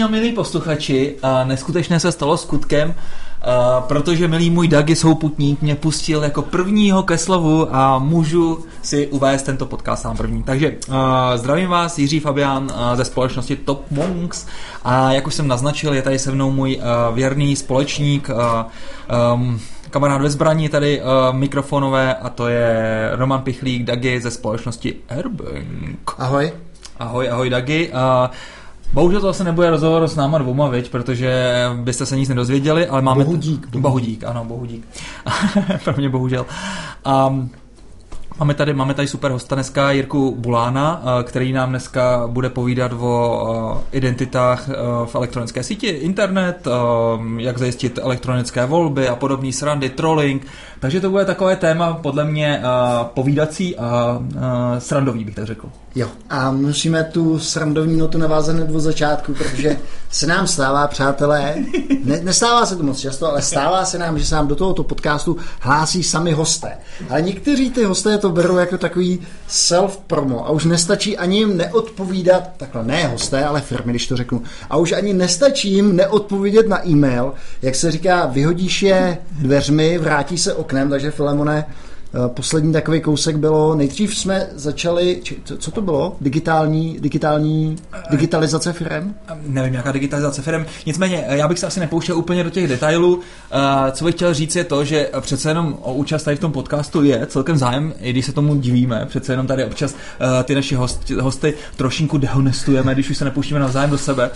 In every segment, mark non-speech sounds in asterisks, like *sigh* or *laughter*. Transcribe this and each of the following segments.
A milí posluchači, a neskutečné se stalo skutkem, a protože milý můj Dagi Souputník mě pustil jako prvního ke slovu a můžu si uvést tento podcast sám první. Takže a, zdravím vás, Jiří Fabián ze společnosti Top Monks a jak už jsem naznačil, je tady se mnou můj věrný společník a, um, kamarád ve zbraní tady uh, mikrofonové a to je Roman Pichlík Dagi ze společnosti Airbank. Ahoj. Ahoj, ahoj Dagi. Uh, Bohužel to asi nebude rozhovor s náma dvouma, viď, protože byste se nic nedozvěděli, ale máme... Bohudík. T- bohudík, ano, bohudík. *laughs* Pro mě bohužel. Um, Máme tady, máme tady super hosta dneska, Jirku Bulána, který nám dneska bude povídat o identitách v elektronické síti, internet, jak zajistit elektronické volby a podobný srandy, trolling. Takže to bude takové téma podle mě povídací a srandový, bych tak řekl. Jo, a musíme tu srandovní notu navázat hned od začátku, protože se nám stává, přátelé, ne, nestává se to moc často, ale stává se nám, že se nám do tohoto podcastu hlásí sami hosté. Ale někteří ty hosté to berou jako takový self-promo a už nestačí ani jim neodpovídat, takhle ne hosté, ale firmy, když to řeknu, a už ani nestačí jim neodpovědět na e-mail, jak se říká, vyhodíš je dveřmi, vrátí se oknem, takže Filemone, Poslední takový kousek bylo, nejdřív jsme začali, či, co, co to bylo? Digitální, digitální, digitalizace firm? Nevím, jaká digitalizace firm. Nicméně, já bych se asi nepouštěl úplně do těch detailů. Co bych chtěl říct je to, že přece jenom o účast tady v tom podcastu je celkem zájem, i když se tomu divíme, přece jenom tady občas ty naši hosti, hosty trošinku dehonestujeme, když už se nepouštíme navzájem do sebe,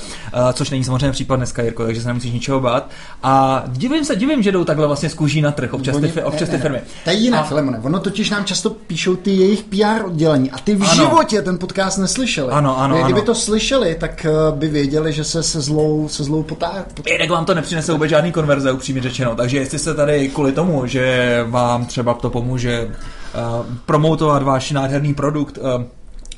což není samozřejmě případ dneska, Jirko, takže se nemusíš ničeho bát. A divím se, divím, že jdou takhle vlastně z kůží na trh občas, ty, občas ty firmy. To je jinak, Filemone. Ono totiž nám často píšou ty jejich PR oddělení a ty v ano. životě ten podcast neslyšeli. Ano, ano, Kdyby ano. to slyšeli, tak by věděli, že se se zlou, se zlou potá. potá... Jinak vám to nepřinese vůbec žádný konverze, upřímně řečeno. Takže jestli se tady kvůli tomu, že vám třeba to pomůže uh, promoutovat váš nádherný produkt, uh,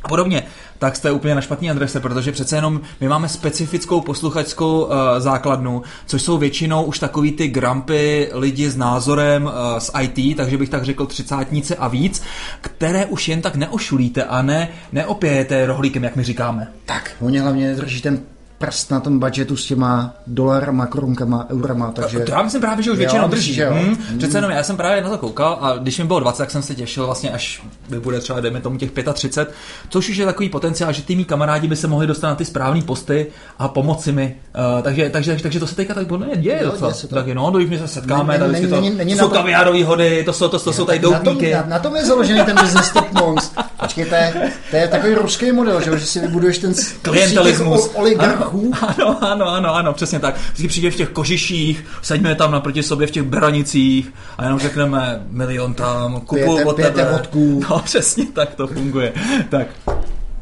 a podobně, tak jste úplně na špatné adrese, protože přece jenom my máme specifickou posluchačskou uh, základnu, což jsou většinou už takový ty grampy lidi s názorem uh, z IT, takže bych tak řekl třicátnice a víc, které už jen tak neošulíte a ne neopějete rohlíkem, jak my říkáme. Tak, oni hlavně drží ten prst na tom budgetu s těma dolarama, korunkama, eurama, takže... To já myslím právě, že už většinou jo, drží. Jo. Hmm, přece jenom já jsem právě na to koukal a když mi bylo 20, tak jsem se těšil vlastně, až mi bude třeba, dejme tomu těch 35, což už je takový potenciál, že ty mý kamarádi by se mohli dostat na ty správné posty a pomoci mi. Uh, takže, takže, takže, to se teďka tak podle mě děje jo, docela. Se to. Tak no, když my se setkáme, není, tak není, to není, není jsou kaviárový hody, to jsou, to, to jsou tady na tom, doutníky. na, na, tom je založený ten business top monks. Počkejte, to je takový ruský model, že, že si vybuduješ ten klientelismus oligarchů. *laughs* Ano, ano, ano, ano, přesně tak. Vždycky přijde v těch kožiších, seďme tam naproti sobě v těch beranicích a jenom řekneme milion tam, kupu od tebe. vodku. *laughs* No, přesně tak to funguje. Tak.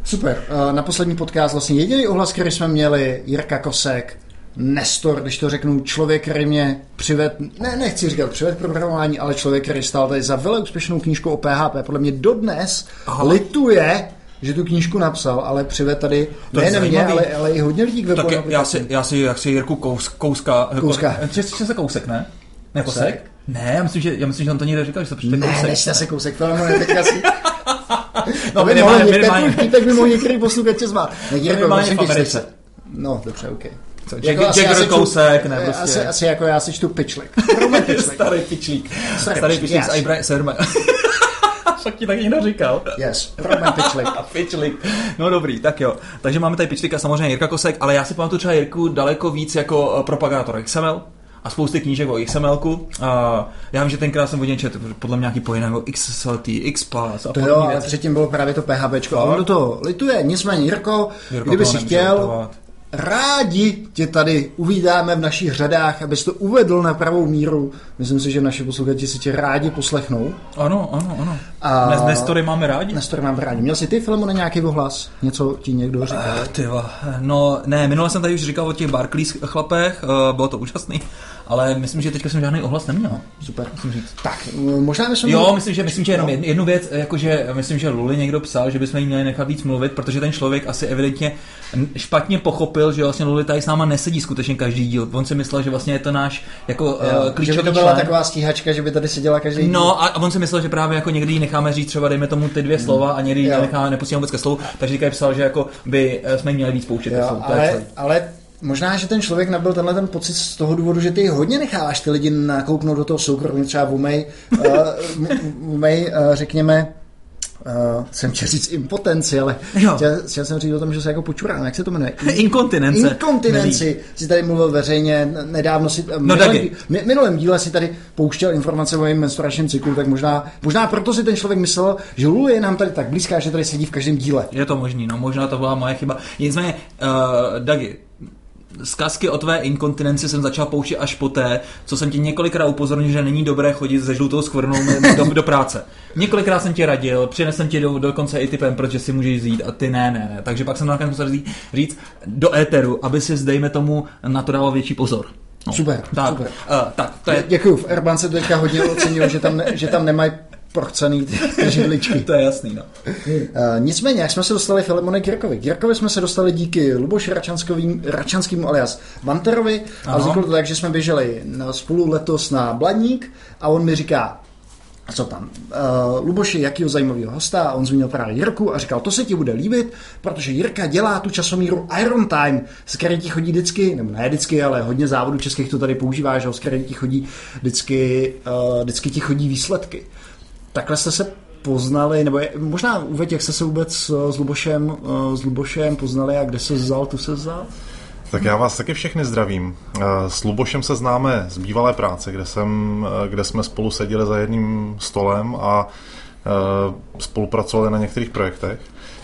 Super. Na poslední podcast vlastně jediný ohlas, který jsme měli, Jirka Kosek, Nestor, když to řeknu, člověk, který mě přived, ne, nechci říkat přived programování, ale člověk, který stál tady za velmi úspěšnou knížku o PHP, podle mě dodnes Aha. lituje, že tu knížku napsal, ale přived tady to nejen mě, ale, ale i hodně lidí k Tak je, já si, já si, jak si Jirku kous, kouska, kouska. Ko, se kousek, ne? Ne, kosek? Ne, já myslím, že, já myslím, že on to někde říkal, že se přijde kousek. Ne, nešte se kousek, to je teďka si... *laughs* no, minimálně, minimálně. Tak by mohl některý posluchač zvát. Minimálně v Americe. No, dobře, OK. Co, jako Jack, Jack kousek, ne, prostě. Asi, asi jako já si čtu pičlik. *laughs* Starý pičlík. Starý pičlík yes. z Ibra Serma. *laughs* *laughs* Však ti tak někdo říkal. Yes, Roman Pičlik. *laughs* a Pičlik. No dobrý, tak jo. Takže máme tady Pičlika, samozřejmě Jirka Kosek, ale já si pamatuju třeba Jirku daleko víc jako propagátor XML a spousty knížek o XMLku. A já vím, že tenkrát jsem od něj četl, podle mě nějaký pojem jako XSLT, XPath a To jo, ale předtím bylo právě to. A on toho lituje, nicméně Jirko, Jirko kdyby si chtěl, rádi tě tady uvídáme v našich řadách, abys to uvedl na pravou míru. Myslím si, že naši posluchači si tě rádi poslechnou. Ano, ano, ano. A Dnes, Nestory máme rádi. Nestory máme rádi. Měl jsi ty, Filemone, nějaký ohlas? Něco ti někdo říkal? Uh, ty No, ne, minule jsem tady už říkal o těch Barclays chlapech, uh, bylo to úžasný. Ale myslím, že teďka jsem žádný ohlas neměl. Super. Musím říct. Tak, možná bychom... Jo, myslím, že, myslím, že jenom jednu, jednu věc, jakože myslím, že Luli někdo psal, že bychom jí měli nechat víc mluvit, protože ten člověk asi evidentně špatně pochopil, že vlastně Luli tady s náma nesedí skutečně každý díl. On si myslel, že vlastně je to náš jako jo, uh, klíčový Že by to byla člen. taková stíhačka, že by tady seděla každý díl. No a on si myslel, že právě jako někdy necháme říct třeba dejme tomu ty dvě slova a někdy necháme nepustíme vůbec ke slovu, takže říkají psal, že jako by jsme měli víc pouštět. Jo, ale, ale možná, že ten člověk nabil tenhle ten pocit z toho důvodu, že ty hodně necháváš ty lidi nakouknout do toho soukromí, třeba v umej, uh, *laughs* umej uh, řekněme, Uh, jsem chtěl říct impotenci, ale chtěl, chtěl, jsem říct o tom, že se jako počurám. Jak se to jmenuje? In, *laughs* Inkontinence. Inkontinenci. Neví. Si tady mluvil veřejně, nedávno si... No, minulém, minulém díle si tady pouštěl informace o mém menstruačním cyklu, tak možná, možná proto si ten člověk myslel, že Lulu je nám tady tak blízká, že tady sedí v každém díle. Je to možný, no možná to byla moje chyba. Nicméně, uh, Dagi, zkazky o tvé inkontinenci jsem začal pouštět až poté, co jsem ti několikrát upozornil, že není dobré chodit se žlutou skvrnou do, do práce. Několikrát jsem ti radil, přinesl jsem ti do, dokonce i typem, protože si můžeš vzít a ty ne, ne, ne. Takže pak jsem nakonec musel říct, říct do éteru, aby si zdejme tomu na to dával větší pozor. No. Super, tak, super. Uh, tak, to je... Děkuju, v Erban se teďka hodně ocenilo, že tam, ne, že tam nemají prochcený ty, ty židličky. *laughs* to je jasný, no. Uh, nicméně, jak jsme se dostali Filemone k Jirkovi? K Jirkovi jsme se dostali díky Luboši Račanskému alias Manterovi a vzniklo to tak, že jsme běželi na spolu letos na Bladník a on mi říká, co tam? Uh, Luboši, jakýho zajímavého hosta, a on zmínil právě Jirku a říkal, to se ti bude líbit, protože Jirka dělá tu časomíru Iron Time, z které ti chodí vždycky, nebo ne vždycky, ale hodně závodů českých to tady používá, že z které ti chodí vždycky, uh, vždycky ti chodí výsledky. Takhle jste se poznali, nebo je, možná uveď, jak jste se vůbec s Lubošem, s Lubošem poznali a kde se vzal, tu se vzal? Tak já vás taky všechny zdravím. S Lubošem se známe z bývalé práce, kde, jsem, kde jsme spolu seděli za jedním stolem a spolupracovali na některých projektech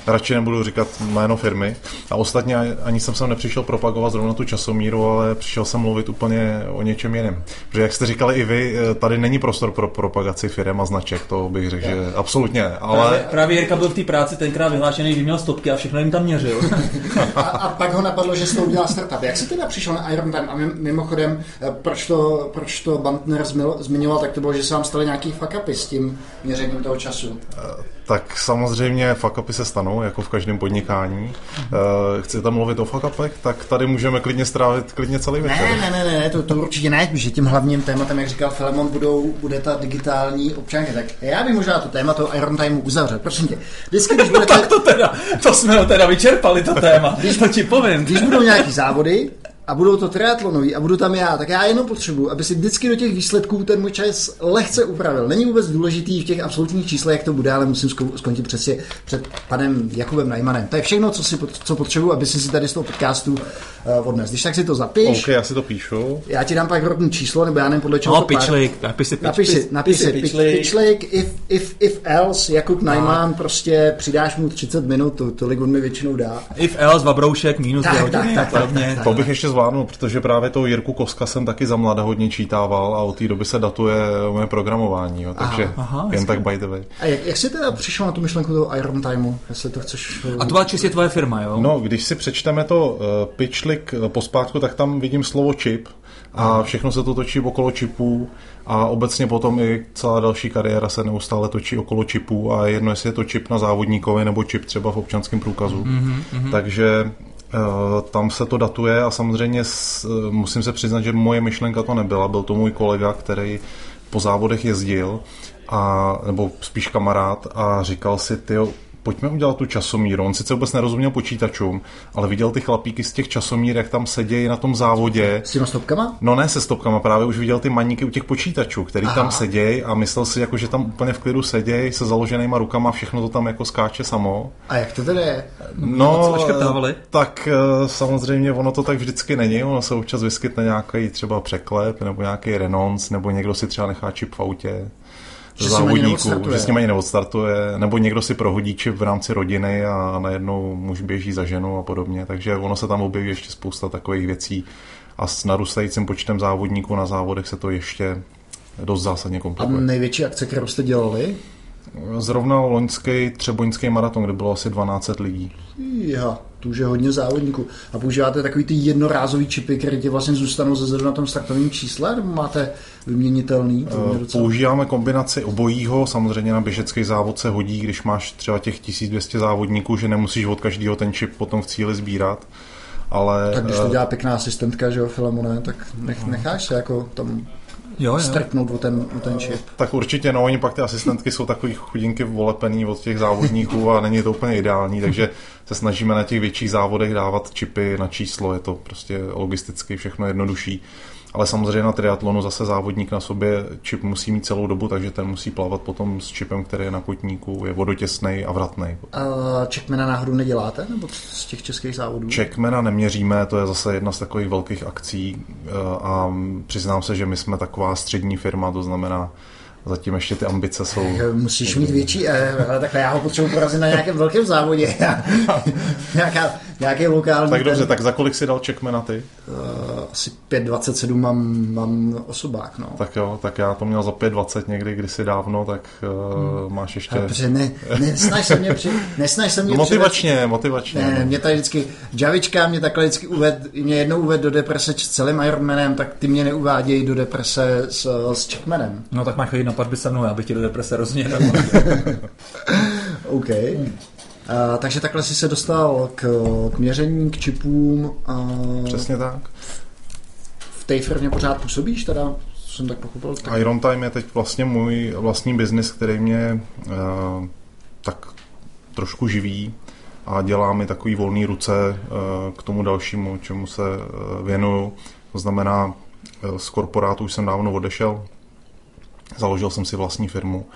radši nebudu říkat jméno firmy. A ostatně ani jsem sem nepřišel propagovat zrovna tu časomíru, ale přišel jsem mluvit úplně o něčem jiném. Protože jak jste říkali i vy, eh, tady není prostor pro propagaci firm a značek, to bych řekl, že absolutně. Ale... Právě, právě Jirka byl v té práci tenkrát vyhlášený, že měl stopky a všechno jim tam měřil. *laughs* a, a, pak ho napadlo, že z toho udělal startup. Jak se teda přišel na Iron Time? A mimochodem, eh, proč to, proč to Bantner zmiňoval, tak to bylo, že se vám staly nějaký fuck s tím měřením toho času. Eh, tak samozřejmě fuck se stanou, jako v každém podnikání. Uh, chcete mluvit o fuck tak tady můžeme klidně strávit klidně celý večer. Ne, ne, ne, ne to, to určitě ne, že tím hlavním tématem, jak říkal Filemon, budou, bude ta digitální občanka. Tak já bych možná to téma toho Iron Time uzavřel. Prosím tě, vždycky, když *laughs* budete... no tak to teda, to jsme ho teda vyčerpali, to téma, když to ti povím. Když budou nějaký závody, a budou to triatlonový a budu tam já, tak já jenom potřebuji, aby si vždycky do těch výsledků ten můj čas lehce upravil. Není vůbec důležitý v těch absolutních číslech, jak to bude, ale musím skončit přesně před panem Jakubem Najmanem. To je všechno, co, si, co potřebuji, aby si si tady z toho podcastu uh, odnes. Když tak si to zapiš. OK, já si to píšu. Já ti dám pak rodný číslo, nebo já nevím podle čeho. No, pičlik, napiš si, napiš si, napiš si, pičlik, if, if, if else, Jakub Najman, prostě přidáš mu 30 minut, to, tolik on mi většinou dá. If else, Vabroušek, minus tak, tak, tak, tak, tak, To bych ještě zvládnul, protože právě toho Jirku Koska jsem taky za mlada hodně čítával a od té doby se datuje moje programování, jo, takže aha, aha, jen tak by the way. A jak, jak jsi teda přišel na tu myšlenku toho Iron Timeu, jestli to chceš... A to byla čistě tvoje firma, jo? No, když si přečteme to uh, pitchlik uh, pospátku, tak tam vidím slovo chip a všechno se to točí okolo čipů a obecně potom i celá další kariéra se neustále točí okolo čipů a jedno, jestli je to čip na závodníkovi nebo čip třeba v občanském průkazu. Mm-hmm. Takže Eh, tam se to datuje a samozřejmě eh, musím se přiznat, že moje myšlenka to nebyla. Byl to můj kolega, který po závodech jezdil, a, nebo spíš kamarád a říkal si, ty pojďme udělat tu časomíru. On sice vůbec nerozuměl počítačům, ale viděl ty chlapíky z těch časomír, jak tam sedějí na tom závodě. S těma stopkama? No ne se stopkama, právě už viděl ty maníky u těch počítačů, který Aha. tam sedějí a myslel si, jako, že tam úplně v klidu sedějí se založenýma rukama, všechno to tam jako skáče samo. A jak to tedy je? No, tak eh, samozřejmě ono to tak vždycky není, ono se občas vyskytne nějaký třeba překlep nebo nějaký renonc, nebo někdo si třeba nechá čip v autě že závodníků, že s nimi ani neodstartuje, nebo někdo si prohodí čip v rámci rodiny a najednou muž běží za ženu a podobně, takže ono se tam objeví ještě spousta takových věcí a s narůstajícím počtem závodníků na závodech se to ještě dost zásadně komplikuje. A největší akce, kterou jste dělali? Zrovna loňský třeboňský maraton, kde bylo asi 12 lidí. Já, to už je hodně závodníků. A používáte takový ty jednorázový čipy, které ti vlastně zůstanou ze na tom startovním čísle, nebo máte vyměnitelný? Uh, používáme kombinaci obojího, samozřejmě na běžecký závod se hodí, když máš třeba těch 1200 závodníků, že nemusíš od každého ten čip potom v cíli sbírat. Ale, tak když to eh, dělá pěkná asistentka, že jo, Filemone, tak nech, necháš se jako tam Jo, jo. strknout o ten, o ten čip. Tak určitě, no, oni pak ty asistentky jsou takový chudinky volepený od těch závodníků a není to úplně ideální, takže se snažíme na těch větších závodech dávat čipy na číslo, je to prostě logisticky všechno jednodušší. Ale samozřejmě na triatlonu zase závodník na sobě čip musí mít celou dobu, takže ten musí plavat potom s čipem, který je na kotníku, je vodotěsný a vratný. A Checkmana náhodou neděláte? Nebo z těch českých závodů? Checkmana neměříme, to je zase jedna z takových velkých akcí eh, a přiznám se, že my jsme taková střední firma, to znamená, zatím ještě ty ambice jsou... Musíš mít větší, eh, ale takhle já ho potřebuji porazit na nějakém velkém závodě. *laughs* Nějaká, nějaký lokální... Tak dobře, ten... tak za kolik si dal Checkmana ty? Uh, asi 5,27 mám, mám osobák, no. Tak jo, tak já to měl za 5,20 někdy kdysi dávno, tak uh, hmm. máš ještě... Ale ne, nesnaž se mě, při, nesnaž se mě Motivačně, přived... motivačně. Ne, no. mě tady vždycky, Javička mě takhle vždycky uved, mě jednou uved do deprese s celým Ironmanem, tak ty mě neuvádějí do deprese s, s Checkmanem. No tak máš chodit na platby se mnou, já bych ti do deprese rozně *laughs* OK. Hmm. Uh, takže takhle si se dostal k, k měření, k čipům. Uh, Přesně tak. V té firmě pořád působíš teda? Jsem tak pochopil. Tak... Iron Time je teď vlastně můj vlastní biznis, který mě uh, tak trošku živí a dělá mi takový volný ruce uh, k tomu dalšímu, čemu se uh, věnuju. To znamená, uh, z korporátu už jsem dávno odešel, založil jsem si vlastní firmu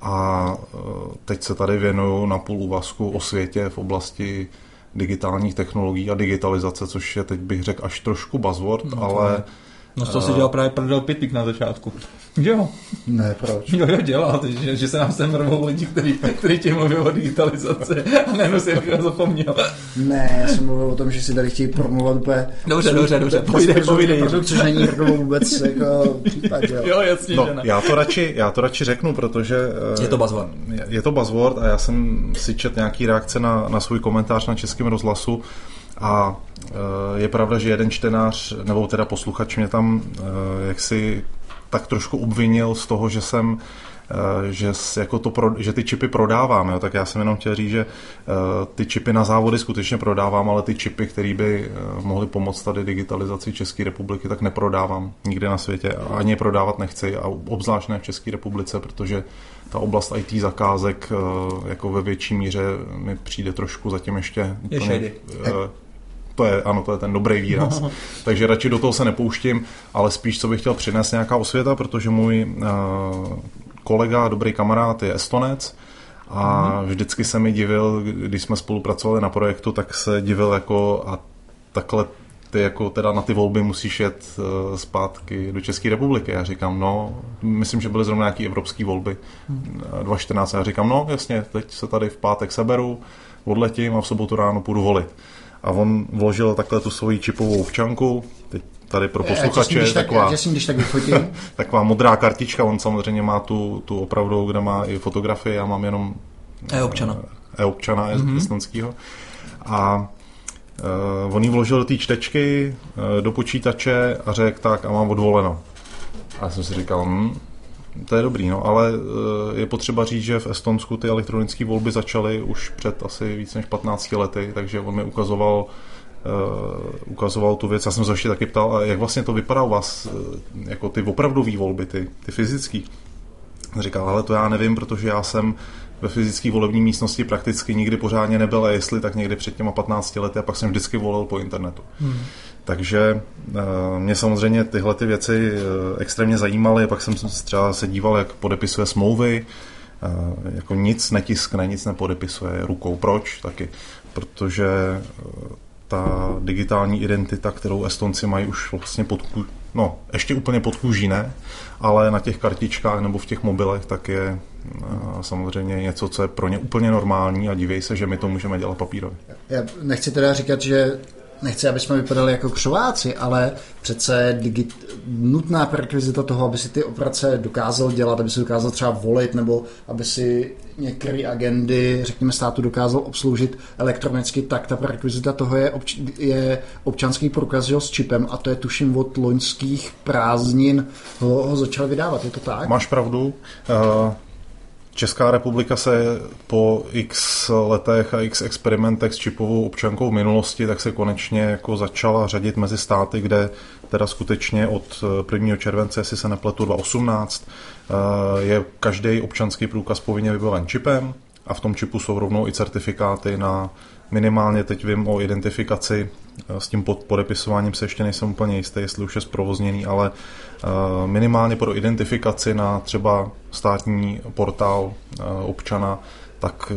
a e, teď se tady věnuju na půl úvazku o světě v oblasti digitálních technologií a digitalizace, což je teď bych řekl až trošku buzzword, no, ale... No to si dělal právě prdel Pitlik na začátku. *laughs* Jo. Ne, proč? Jo, jo, dělá, že, že se nám sem rvou lidi, kteří, kteří ti mluví o digitalizaci *laughs* a nejenom si jak zapomněl. Ne, já jsem mluvil o tom, že si tady chtějí promluvat úplně... Dobře, dobře, dobře, povídej, povídej. Což není vůbec jako případ, jo. jo, jasně, no, já to, radši, já to radši řeknu, protože... Je to buzzword. Je, je to buzzword a já jsem si čet nějaký reakce na, na svůj komentář na českém rozhlasu a je pravda, že jeden čtenář, nebo teda posluchač mě tam jaksi tak trošku obvinil z toho, že jsem eh, že, jako to pro, že ty čipy prodávám, jo? tak já jsem jenom chtěl říct, že ty čipy na závody skutečně prodávám, ale ty čipy, které by mohly pomoct tady digitalizaci České republiky, tak neprodávám nikde na světě. Ani je prodávat nechci a obzvlášť ne v České republice, protože ta oblast IT zakázek jako ve větší míře mi přijde trošku zatím ještě úplně, to je, ano, to je ten dobrý výraz. *laughs* Takže radši do toho se nepouštím, ale spíš, co bych chtěl přinést nějaká osvěta, protože můj uh, kolega, dobrý kamarád je Estonec, a mhm. vždycky se mi divil, když jsme spolupracovali na projektu, tak se divil jako a takhle ty jako teda na ty volby musíš jet uh, zpátky do České republiky. Já říkám, no, myslím, že byly zrovna nějaké evropské volby hmm. 2014. Já říkám, no, jasně, teď se tady v pátek seberu, odletím a v sobotu ráno půjdu volit a on vložil takhle tu svoji čipovou občanku, teď tady pro posluchače je taková, tak, když tak *laughs* taková modrá kartička, on samozřejmě má tu, tu opravdu, kde má i fotografii, já mám jenom e-občana, e-občana mm-hmm. estonského. A uh, on ji vložil do té čtečky, uh, do počítače a řekl tak a mám odvoleno. A já jsem si říkal, hm, to je dobrý, no, ale eh, je potřeba říct, že v Estonsku ty elektronické volby začaly už před asi víc než 15 lety, takže on mi ukazoval Uh, ukazoval tu věc. Já jsem se ještě taky ptal, jak vlastně to vypadá u vás, uh, jako ty opravdové volby, ty, ty fyzické. Říkal, ale to já nevím, protože já jsem ve fyzické volební místnosti prakticky nikdy pořádně nebyl a jestli tak někdy před těma 15 lety a pak jsem vždycky volil po internetu. Hmm. Takže eh, mě samozřejmě tyhle ty věci eh, extrémně zajímaly, pak jsem třeba se díval, jak podepisuje smlouvy, eh, jako nic netiskne, nic nepodepisuje rukou. Proč? Taky protože ta digitální identita, kterou Estonci mají už vlastně pod, no, ještě úplně pod kůží ne, ale na těch kartičkách nebo v těch mobilech tak je samozřejmě něco, co je pro ně úplně normální a divěj se, že my to můžeme dělat papírově. Já nechci teda říkat, že nechci, aby jsme vypadali jako křováci, ale přece digit, nutná prerekvizita toho, aby si ty operace dokázal dělat, aby si dokázal třeba volit, nebo aby si některé agendy, řekněme, státu dokázal obsloužit elektronicky, tak ta prerekvizita toho je, obč- je občanský průkaz s čipem a to je tuším od loňských prázdnin ho, ho začal vydávat, je to tak? Máš pravdu. Uh... Česká republika se po x letech a x experimentech s čipovou občankou v minulosti, tak se konečně jako začala řadit mezi státy, kde teda skutečně od 1. července, jestli se nepletu 2018, je každý občanský průkaz povinně vybaven čipem a v tom čipu jsou rovnou i certifikáty na minimálně teď vím o identifikaci, s tím podepisováním se ještě nejsem úplně jistý, jestli už je zprovozněný, ale minimálně pro identifikaci na třeba státní portál občana, tak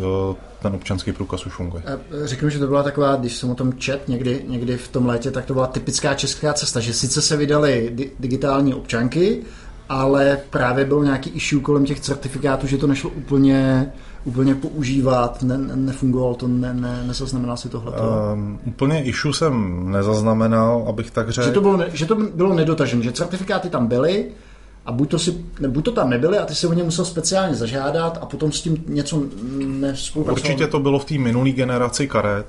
ten občanský průkaz už funguje. Řeknu, že to byla taková, když jsem o tom čet někdy, někdy v tom létě, tak to byla typická česká cesta, že sice se vydali di- digitální občanky, ale právě byl nějaký issue kolem těch certifikátů, že to nešlo úplně, úplně používat, ne, nefungovalo to, ne, ne, nezaznamenal si tohle. Um, úplně issue jsem nezaznamenal, abych tak řekl. Že to bylo, že to bylo nedotažen, že certifikáty tam byly, a buď to, si, ne, buď to tam nebyly a ty si o ně musel speciálně zažádat a potom s tím něco nespolupracoval. Určitě to bylo v té minulé generaci karet.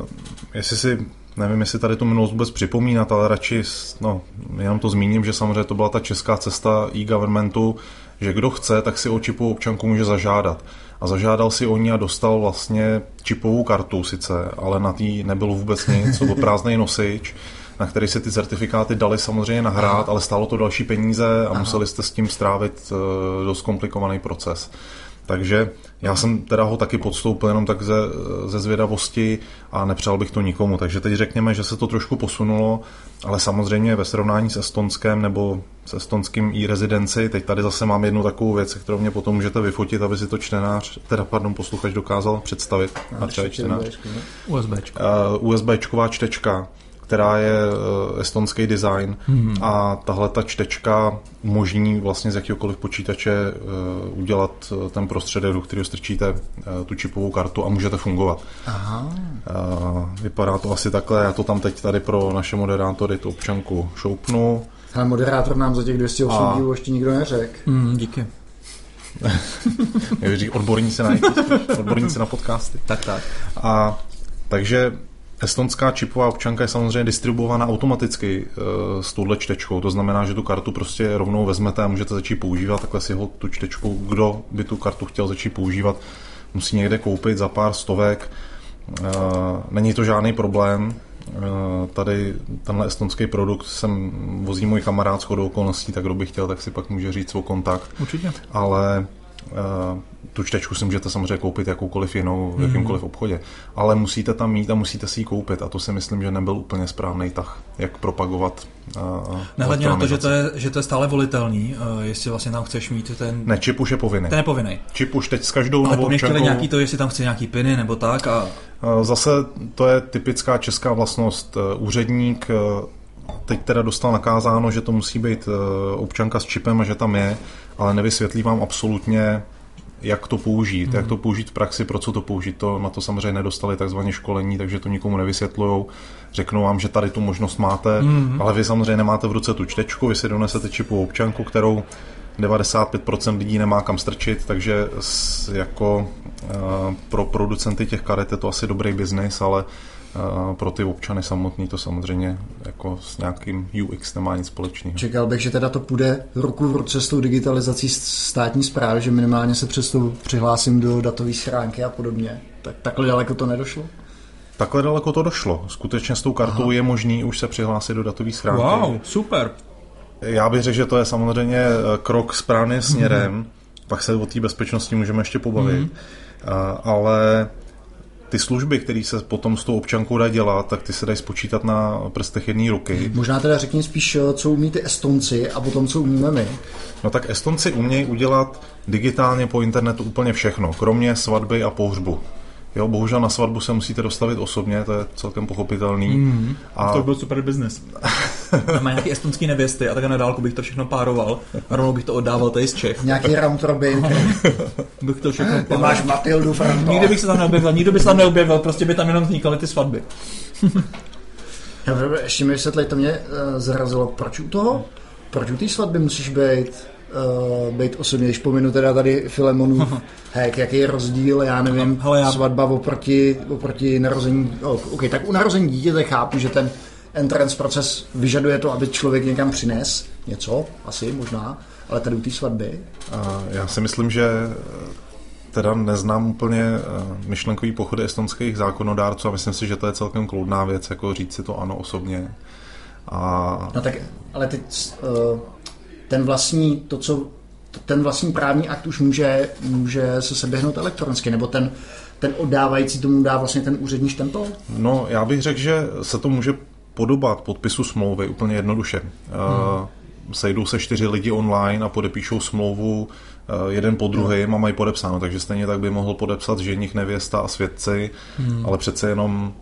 Uh, jestli si nevím, jestli tady tu minulost vůbec připomínat, ale radši no, jenom to zmíním, že samozřejmě to byla ta česká cesta e-governmentu, že kdo chce, tak si o čipovou občanku může zažádat. A zažádal si o ní a dostal vlastně čipovou kartu sice, ale na té nebylo vůbec nic, to byl *laughs* prázdný nosič na který se ty certifikáty dali samozřejmě nahrát, Aha. ale stálo to další peníze a Aha. museli jste s tím strávit uh, dost komplikovaný proces. Takže já jsem teda ho taky podstoupil jenom tak ze, ze zvědavosti a nepřál bych to nikomu. Takže teď řekněme, že se to trošku posunulo, ale samozřejmě ve srovnání s Estonskem nebo s estonským e-rezidenci, teď tady zase mám jednu takovou věc, kterou mě potom můžete vyfotit, aby si to čtenář, teda pardon, posluchač dokázal představit. A třeba čtenář. USBčko. USBčková čtečka která je eh, estonský design hmm. a tahle ta čtečka umožní vlastně z jakéhokoliv počítače eh, udělat eh, ten prostředek, do kterého strčíte tu čipovou kartu a můžete fungovat. Aha. Vypadá to asi takhle, já to tam teď tady pro naše moderátory tu občanku šoupnu. Ale moderátor nám za těch 208 a... dílů ještě nikdo neřekl. Mm, díky. *laughs* odborníci na, odborníci na podcasty. Tak, tak. A takže Estonská čipová občanka je samozřejmě distribuována automaticky uh, s touhle čtečkou, to znamená, že tu kartu prostě rovnou vezmete a můžete začít používat, takhle si ho tu čtečku, kdo by tu kartu chtěl začít používat, musí někde koupit za pár stovek, uh, není to žádný problém, uh, tady tenhle estonský produkt jsem vozí můj kamarád s chodou okolností, tak kdo by chtěl, tak si pak může říct svou kontakt. Určitě. Ale tu čtečku si můžete samozřejmě koupit jakoukoliv jinou v jakýmkoliv mhm. obchodě, ale musíte tam mít a musíte si ji koupit a to si myslím, že nebyl úplně správný tah, jak propagovat uh, Nehledně na to, že to, je, že to je stále volitelný, uh, jestli vlastně tam chceš mít ten... Ne, čip už je povinný. Ten je povinný. Čip už teď s každou ale novou občankou... nějaký to, jestli tam chce nějaký piny nebo tak a... Uh, zase to je typická česká vlastnost. Úředník teď teda dostal nakázáno, že to musí být občanka s čipem a že tam je, ale nevysvětlí vám absolutně, jak to použít, hmm. jak to použít v praxi, pro co to použít. To, na to samozřejmě nedostali takzvané školení, takže to nikomu nevysvětlují. Řeknou vám, že tady tu možnost máte, hmm. ale vy samozřejmě nemáte v ruce tu čtečku, vy si donesete čipovou občanku, kterou 95% lidí nemá kam strčit, takže jako uh, pro producenty těch karet je to asi dobrý biznis, ale pro ty občany samotný to samozřejmě jako s nějakým UX nemá nic společného. Čekal bych, že teda to půjde ruku v ruce s tou digitalizací státní zprávy, že minimálně se přes to přihlásím do datové schránky a podobně. Tak takhle daleko to nedošlo? Takhle daleko to došlo. Skutečně s tou kartou Aha. je možný už se přihlásit do datové schránky. Wow, super. Já bych řekl, že to je samozřejmě eh, krok správným směrem. Mm-hmm. Pak se o té bezpečnosti můžeme ještě pobavit. Mm-hmm. ale ty služby, které se potom s tou občankou dá dělat, tak ty se dají spočítat na prstech jedné ruky. Možná teda řekni spíš, co umí ty Estonci a potom co umíme my. No tak Estonci umějí udělat digitálně po internetu úplně všechno, kromě svatby a pohřbu. Jo, bohužel na svatbu se musíte dostavit osobně, to je celkem pochopitelný. Mm-hmm. A... To byl super biznis. *laughs* Má nějaký estonský nevěsty a tak na dálku bych to všechno pároval a rovnou bych to oddával tady z Čech. Nějaký round robin. *laughs* bych to všechno Ty máš Matildu Franto. Nikdy bych se tam neobjevil, nikdo by se tam neobjevil, prostě by tam jenom vznikaly ty svatby. Ještě mi vysvětlej, to mě uh, zarazilo, proč u toho? Proč u té svatby musíš být uh, být osobně, když pominu teda tady Filemonův *laughs* hack, jaký je rozdíl, já nevím, Hele, já... svatba oproti, oproti narození, oh, OK, tak u narození dítěte chápu, že ten entrance proces vyžaduje to, aby člověk někam přines něco, asi možná, ale tady u té svatby. Uh, já si myslím, že teda neznám úplně eh, myšlenkový pochody estonských zákonodárců a myslím si, že to je celkem kloudná věc, jako říct si to ano osobně. A No tak, ale teď uh, ten vlastní, to, co ten vlastní právní akt už může, může se seběhnout elektronicky, nebo ten, ten oddávající tomu dá vlastně ten úřední štempel? No, já bych řekl, že se to může podobat podpisu smlouvy úplně jednoduše. Hmm. Sejdou se čtyři lidi online a podepíšou smlouvu eh, jeden po druhém a mají podepsáno, takže stejně tak by mohl podepsat ženich, nevěsta a svědci, hmm. ale přece jenom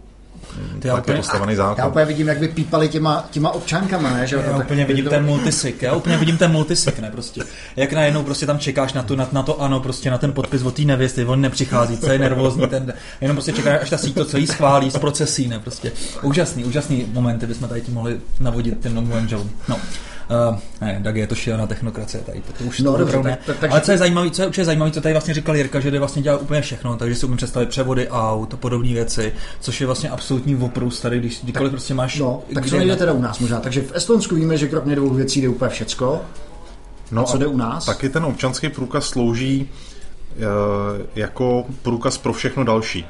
Ty tak úplně- je postavený Já zákon. úplně vidím, jak by pípali těma, těma občankama, ne? Že? Já tak úplně vidím to- ten multisig, já úplně vidím ten multisig, ne, prostě. Jak najednou prostě tam čekáš na, tu, na, na to ano, prostě na ten podpis od té nevěsty, on nepřichází, co je nervózní, ten, jenom prostě čekáš, až ta síť to celý schválí z procesí, ne, prostě. Úžasný, úžasný momenty bychom tady tím mohli navodit novým angelům. No. Uh, ne, tak je to šílená technokracie tady, to, to už No, to dobře, tak- tak- takže- Ale co je zajímavé, co je určitě zajímavé, co tady vlastně říkal Jirka, že jde vlastně dělat úplně všechno, takže si umím představit převody aut a podobné věci, což je vlastně absolutní oprus tady, když kdykoliv prostě máš... No, tak co nejde teda u nás možná. Takže v Estonsku víme, že kromě dvou věcí jde úplně všecko. No Co jde u nás? Taky ten občanský průkaz slouží eh, jako průkaz pro všechno další.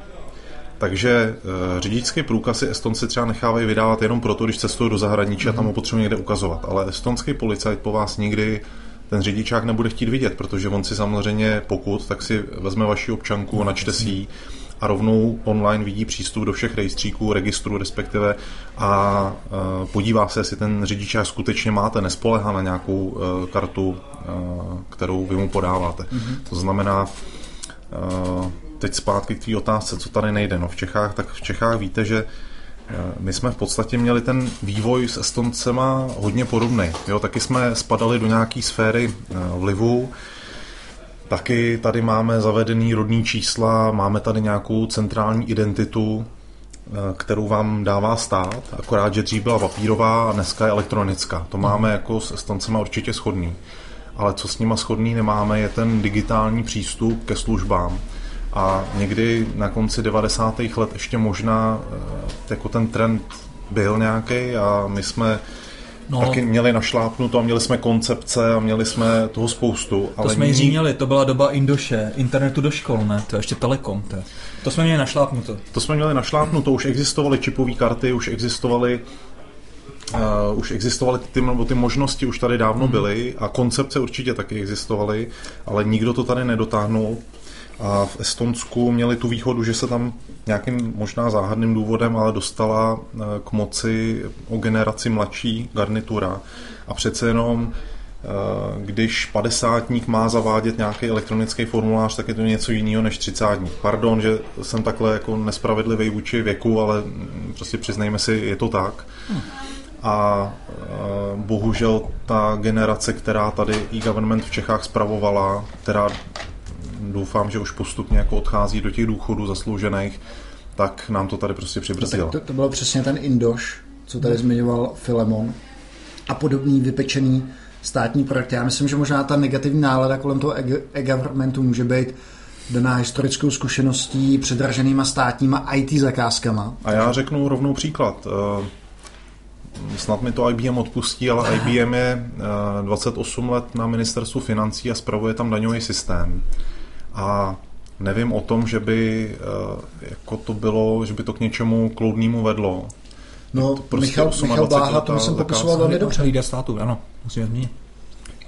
Takže eh, řidičský průkaz si Estonci třeba nechávají vydávat jenom proto, když cestují do zahraničí a tam ho potřebují někde ukazovat. Ale estonský policajt po vás nikdy ten řidičák nebude chtít vidět, protože on si samozřejmě pokud, tak si vezme vaši občanku, načte si ji a rovnou online vidí přístup do všech rejstříků, registrů respektive a e, podívá se, jestli ten řidičák skutečně máte, nespolehá na nějakou e, kartu, kterou vy mu podáváte. Mm-hmm. To znamená, teď zpátky k té otázce, co tady nejde. No v Čechách, tak v Čechách víte, že e, my jsme v podstatě měli ten vývoj s Estoncema hodně podobný. Jo, taky jsme spadali do nějaké sféry e, vlivu, Taky tady máme zavedený rodný čísla, máme tady nějakou centrální identitu, eh, kterou vám dává stát, akorát, že dřív byla papírová a dneska je elektronická. To máme jako s Estoncema určitě shodný. Ale co s nima shodný nemáme, je ten digitální přístup ke službám. A někdy na konci 90. let ještě možná eh, jako ten trend byl nějaký a my jsme No. taky měli našlápnuto a měli jsme koncepce a měli jsme toho spoustu. To ale jsme nyní- měli, to byla doba Indoše, internetu do škol, ne? To je ještě Telekom, to, je. to jsme měli našlápnuto. To jsme měli našlápnuto, už existovaly čipové karty, už existovaly Uh, už existovaly ty, nebo ty možnosti už tady dávno byly a koncepce určitě taky existovaly, ale nikdo to tady nedotáhnul. A v Estonsku měli tu výhodu, že se tam nějakým možná záhadným důvodem, ale dostala eh, k moci o generaci mladší garnitura. A přece jenom eh, když padesátník má zavádět nějaký elektronický formulář, tak je to něco jiného než třicátník. Pardon, že jsem takhle jako nespravedlivý vůči věku, ale mm, prostě přiznejme si, je to tak. A eh, bohužel ta generace, která tady e-government v Čechách spravovala, která doufám, že už postupně jako odchází do těch důchodů zasloužených, tak nám to tady prostě přibrzdilo. To, to bylo přesně ten Indoš, co tady zmiňoval Filemon. A podobný vypečený státní projekt. Já myslím, že možná ta negativní nálada kolem toho e-governmentu může být daná historickou zkušeností předraženýma státníma IT zakázkama. A já řeknu rovnou příklad. Eh, Snad mi to IBM odpustí, ale *laughs* IBM je eh, 28 let na ministerstvu financí a spravuje tam daňový systém. A nevím o tom, že by eh, jako to bylo, že by to k něčemu kloudnému vedlo. No, prostě Michal, 28 Michal Báha, tomu jsem popisoval velmi dobře. Líder státu, ano, musíme zmínit.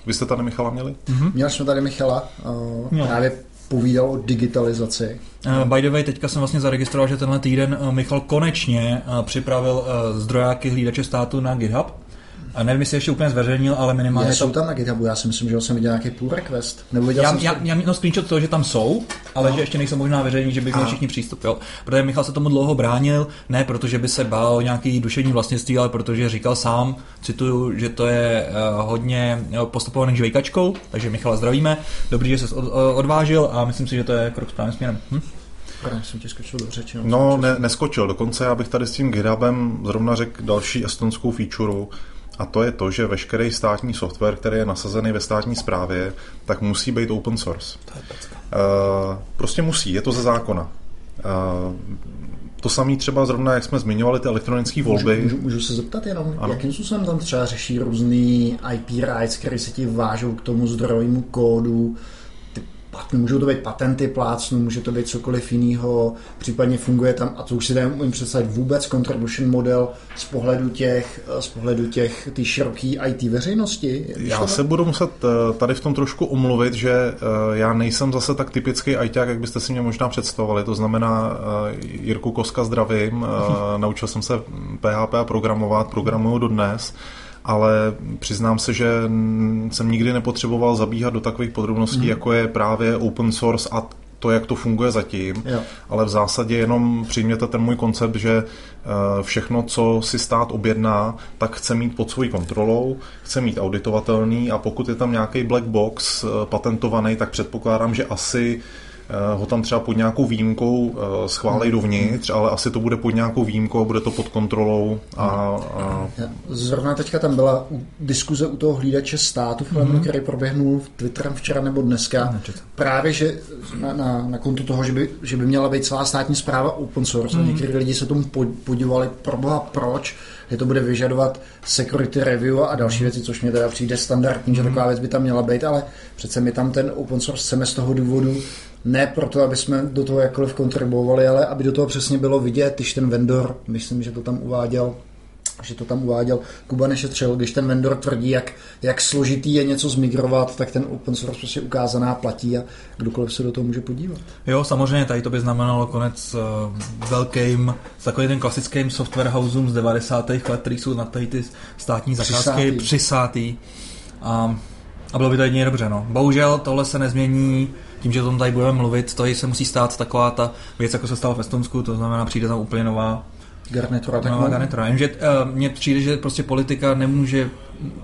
Vy jste tady Michala měli? Měli jsme tady Michala, uh, No. právě povídal o digitalizaci. Uh, by the way, teďka jsem vlastně zaregistroval, že tenhle týden Michal konečně uh, připravil uh, zdrojáky hlídače státu na GitHub. A nevím, jestli ještě úplně zveřejnil, ale minimálně Já jsou tam na GitHubu, já si myslím, že jsem viděl nějaký pull request. Nebo viděl Já, jsem já, já no screenshot toho, že tam jsou, ale že ještě nejsou možná veřejní, že by měli všichni přístup. Jo. Protože Michal se tomu dlouho bránil, ne protože by se bál o nějaký duševní vlastnictví, ale protože říkal sám, cituju, že to je uh, hodně jo, postupovaný žvejkačkou, takže Michala zdravíme. Dobrý, že se od, odvážil a myslím si, že to je krok správným směrem. Hm? Pardon, jsem ti skočil do řeči. No, ne, neskočil. Dokonce já bych tady s tím GitHubem zrovna řekl další estonskou feature, a to je to, že veškerý státní software, který je nasazený ve státní správě, tak musí být open source. To je pecka. Uh, prostě musí, je to ze zákona. Uh, to samé třeba zrovna, jak jsme zmiňovali, ty elektronické volby. Můžu, můžu se zeptat jenom, ano. Jakým způsobem tam třeba řeší různý IP rights, které se ti vážou k tomu zdrojovému kódu, můžou to být patenty plácnu, může to být cokoliv jiného, případně funguje tam, a to už si nevím představit vůbec contribution model z pohledu těch, z pohledu těch, ty široký IT veřejnosti. Já se budu muset eh, tady v tom trošku omluvit, že eh, já nejsem zase tak typický ITák, jak byste si mě možná představovali. To znamená, eh, Jirku Koska zdravím, *laughs* naučil jsem se PHP a programovat, programuju dodnes ale přiznám se, že jsem nikdy nepotřeboval zabíhat do takových podrobností, mm. jako je právě open source a to, jak to funguje zatím, jo. ale v zásadě jenom přijměte ten můj koncept, že eh, všechno, co si stát objedná, tak chce mít pod svojí kontrolou, chce mít auditovatelný a pokud je tam nějaký black box eh, patentovaný, tak předpokládám, že asi ho tam třeba pod nějakou výjimkou eh, schválej dovnitř, ale asi to bude pod nějakou výjimkou, bude to pod kontrolou. A, a... Zrovna teďka tam byla diskuze u toho hlídače státu, mm-hmm. který proběhnul v Twitterem včera nebo dneska. Nečet. Právě, že na, na, na konto toho, že by, že by měla být celá státní zpráva open source mm-hmm. a někteří lidi se tomu podívali, proboha proč, že to bude vyžadovat security review a další věci, což mě teda přijde standardní, že mhm. taková věc by tam měla být, ale přece my tam ten open source chceme z toho důvodu, ne proto, aby jsme do toho jakkoliv kontribuovali, ale aby do toho přesně bylo vidět, když ten vendor, myslím, že to tam uváděl, že to tam uváděl, Kuba nešetřil, když ten vendor tvrdí, jak, jak složitý je něco zmigrovat, tak ten open source prostě ukázaná platí a kdokoliv se do toho může podívat. Jo, samozřejmě, tady to by znamenalo konec uh, velkým, takovým ten klasickým software houseům z 90. let, který jsou na tady ty státní zakázky přisátý. A, a bylo by to jedině dobře, no. Bohužel tohle se nezmění tím, že o tom tady budeme mluvit, to se musí stát taková ta věc, jako se stalo v Estonsku, to znamená, přijde tam úplně nová garnitura. Nová garnitura. Vím, že uh, mně přijde, že prostě politika nemůže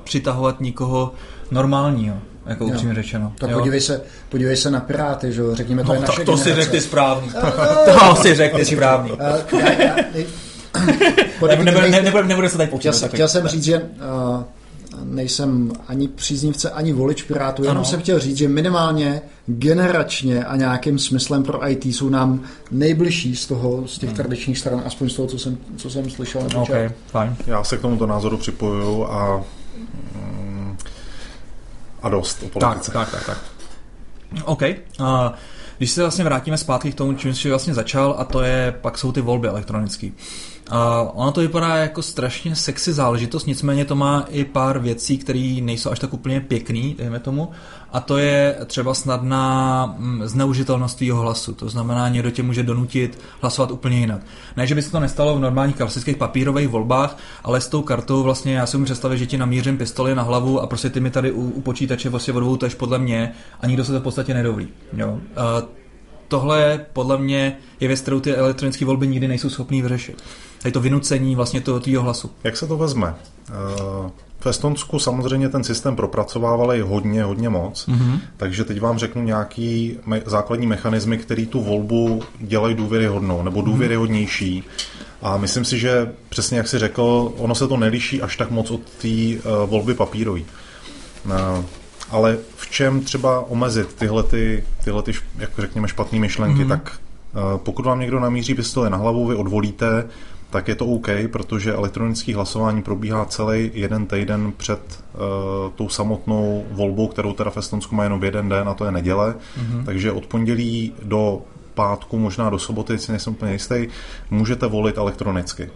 přitahovat nikoho normálního. Jako upřímně řečeno. Tak jo? podívej se, podívej se na Piráty, že řekněme, to no, je naše tak to generace. si řekl správný. *laughs* to si řekl správný. Nebude se tady počítat. Chtěl jsem říct, že uh, nejsem ani příznivce, ani volič Pirátů, jenom ano. jsem chtěl říct, že minimálně generačně a nějakým smyslem pro IT jsou nám nejbližší z toho, z těch hmm. tradičních stran, aspoň z toho, co jsem, co jsem slyšel. Nebo okay, fajn. Já se k tomuto názoru připojuju a mm, a dost o Tak, tak, tak, tak. OK. Uh, když se vlastně vrátíme zpátky k tomu, čím jsi vlastně začal, a to je, pak jsou ty volby elektronické. Uh, ono to vypadá jako strašně sexy záležitost, nicméně to má i pár věcí, které nejsou až tak úplně pěkný, dejme tomu, a to je třeba snadná mm, zneužitelnost tvýho hlasu. To znamená, někdo tě může donutit hlasovat úplně jinak. Ne, že by se to nestalo v normálních klasických papírových volbách, ale s tou kartou vlastně já si můžu představit, že ti namířím pistoli na hlavu a prostě ty mi tady u, u počítače vlastně odvouteš podle mě a nikdo se to v podstatě nedovolí. Tohle podle mě je věc, kterou ty elektronické volby nikdy nejsou schopný vyřešit. Tady to vynucení vlastně toho tvýho hlasu. Jak se to vezme? Uh, v Estonsku samozřejmě ten systém propracovávali hodně, hodně moc, mm-hmm. takže teď vám řeknu nějaký me- základní mechanismy, který tu volbu dělají důvěryhodnou nebo mhm. důvěryhodnější. A myslím si, že přesně jak si řekl, ono se to neliší až tak moc od té uh, volby papírové. Uh, ale v čem třeba omezit tyhle, ty, tyhle ty, jak řekněme, špatné myšlenky, mm-hmm. tak uh, pokud vám někdo namíří pistoli na hlavu, vy odvolíte, tak je to OK, protože elektronické hlasování probíhá celý jeden týden před uh, tou samotnou volbou, kterou teda v Estonsku má jenom jeden den, a to je neděle. Mm-hmm. Takže od pondělí do pátku, možná do soboty, si nejsem úplně jistý, můžete volit elektronicky.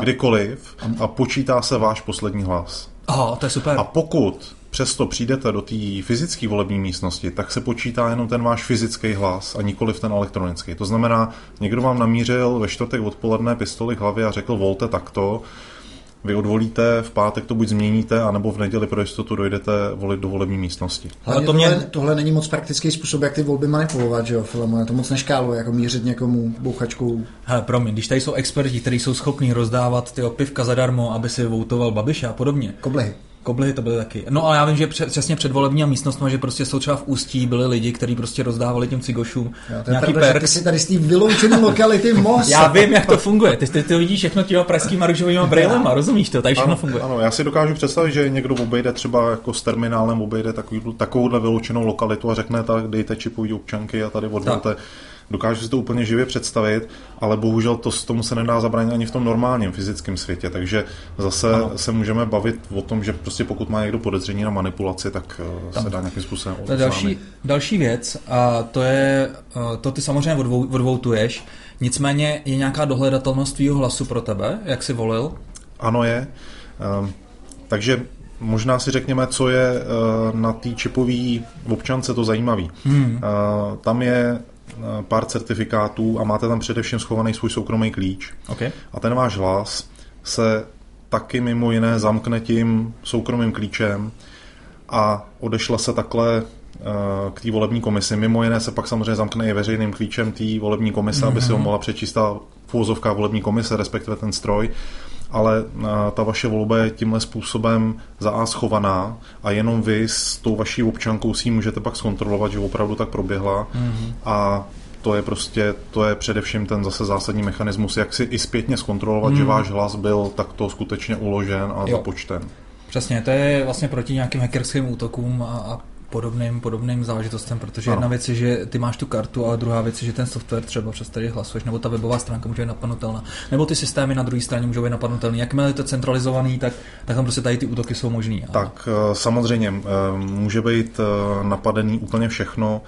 Kdykoliv a počítá se váš poslední hlas. Aha, to je super. A pokud přesto přijdete do té fyzické volební místnosti, tak se počítá jenom ten váš fyzický hlas a nikoli ten elektronický. To znamená, někdo vám namířil ve čtvrtek odpoledne pistoli k hlavě a řekl volte takto, vy odvolíte, v pátek to buď změníte, anebo v neděli pro jistotu dojdete volit do volební místnosti. Ale to mě... tohle, tohle není moc praktický způsob, jak ty volby manipulovat, že jo, Filemone? To moc neškáluje, jako mířit někomu bouchačkou. Hele, promiň, když tady jsou experti, kteří jsou schopní rozdávat ty pivka zadarmo, aby si voutoval Babiše a podobně. Koblehy. Kobly to byly taky. No a já vím, že přesně před volební místnost, že prostě jsou třeba v Ústí byli lidi, kteří prostě rozdávali těm cigošům jo, nějaký perk. Ty si tady z té vyloučené lokality most. já vím, jak to funguje. Ty, ty, ty vidíš všechno těma pražskýma růžovými brýlema, rozumíš to? Tady všechno ano, funguje. Ano, já si dokážu představit, že někdo obejde třeba jako s terminálem, obejde takový, takovouhle vyloučenou lokalitu a řekne, tak dejte čipový občanky a tady odvolte. Dokážu si to úplně živě představit, ale bohužel to s tomu se nedá zabránit ani v tom normálním fyzickém světě, takže zase ano. se můžeme bavit o tom, že prostě pokud má někdo podezření na manipulaci, tak eh, Tam. se dá nějakým způsobem to je další, další věc a to je, eh, to ty samozřejmě odvou, odvoutuješ, nicméně je nějaká dohledatelnost tvýho hlasu pro tebe, jak jsi volil? Ano je, um, takže Možná si řekněme, co je eh, na té čipové občance to zajímavé. Hmm. Tam je pár certifikátů a máte tam především schovaný svůj soukromý klíč. Okay. A ten váš hlas se taky mimo jiné zamkne tím soukromým klíčem a odešle se takhle k té volební komisi. Mimo jiné se pak samozřejmě zamkne i veřejným klíčem té volební komise, mm-hmm. aby si ho hmm. mohla přečíst ta volební komise, respektive ten stroj ale eh, ta vaše volba je tímhle způsobem za A schovaná a jenom vy s tou vaší občankou si můžete pak zkontrolovat, že opravdu tak proběhla mm-hmm. a to je prostě, to je především ten zase zásadní mechanismus, jak si i zpětně zkontrolovat, mm. že váš hlas byl takto skutečně uložen a jo. započten. Přesně, to je vlastně proti nějakým hackerským útokům a, a podobným, podobným záležitostem, protože no. jedna věc je, že ty máš tu kartu, ale druhá věc je, že ten software třeba přes který hlasuješ, nebo ta webová stránka může být napadnutelná, nebo ty systémy na druhé straně můžou být napadnutelné. Jakmile je to centralizovaný, tak, tak tam prostě tady ty útoky jsou možný. Tak eh, samozřejmě eh, může být eh, napadený úplně všechno.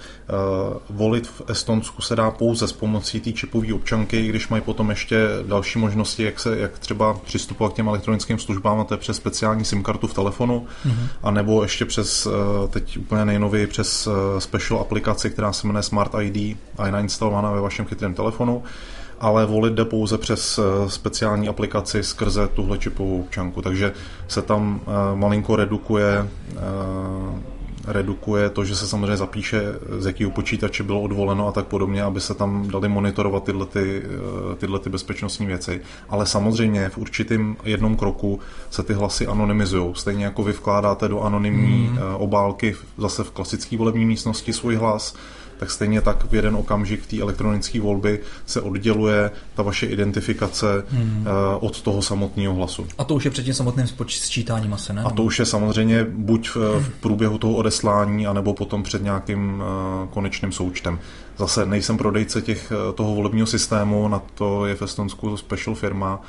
Volit v Estonsku se dá pouze s pomocí té čipové občanky, když mají potom ještě další možnosti, jak, se, jak třeba přistupovat k těm elektronickým službám, a to je přes speciální SIM kartu v telefonu, mm-hmm. a nebo ještě přes teď úplně nejnověji přes eh, special aplikaci, která se jmenuje Smart ID a je nainstalovaná ve vašem chytrém telefonu, ale volit jde pouze přes eh, speciální aplikaci skrze tuhle čipovou občanku, takže se tam eh, malinko redukuje redukuje to, že se samozřejmě zapíše, z jakého počítače bylo odvoleno a tak podobně, aby se tam dali monitorovat tyhle, ty, eh, tyhle ty bezpečnostní věci. Ale samozřejmě v určitém jednom kroku se ty hlasy anonymizují. Stejně jako vy vkládáte do anonymní mm. obálky zase v klasické volební místnosti svůj hlas, tak stejně tak v jeden okamžik té elektronické volby se odděluje ta vaše identifikace hmm. od toho samotného hlasu. A to už je před tím samotným sčítáním asi, ne? A to už je samozřejmě buď v, v průběhu toho odeslání, anebo potom před nějakým uh, konečným součtem. Zase nejsem prodejce těch, toho volebního systému, na to je v Estonsku special firma,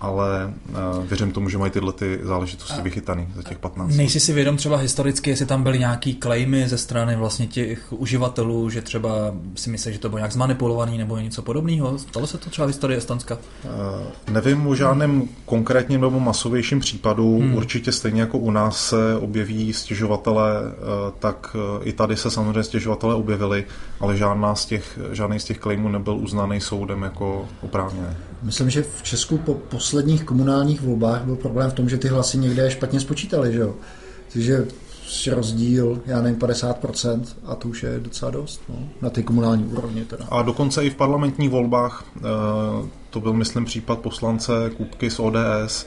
ale uh, věřím tomu, že mají tyhle ty záležitosti vychytané za těch 15 Nejsi si vědom třeba historicky, jestli tam byly nějaký claimy ze strany vlastně těch uživatelů, že třeba si myslí, že to bylo nějak zmanipulovaný nebo něco podobného? Stalo se to třeba v historii Estonska? Uh, nevím o žádném hmm. konkrétním nebo masovějším případu. Hmm. Určitě stejně jako u nás se objeví stěžovatele, uh, tak uh, i tady se samozřejmě stěžovatele objevili, ale žádná z těch, žádný z těch claimů nebyl uznaný soudem jako oprávněný. Myslím, že v Česku po posledních komunálních volbách byl problém v tom, že ty hlasy někde špatně spočítali, že jo? Takže rozdíl, já nevím, 50% a to už je docela dost, no, na ty komunální úrovni teda. A dokonce i v parlamentních volbách, eh, to byl, myslím, případ poslance Kupky z ODS,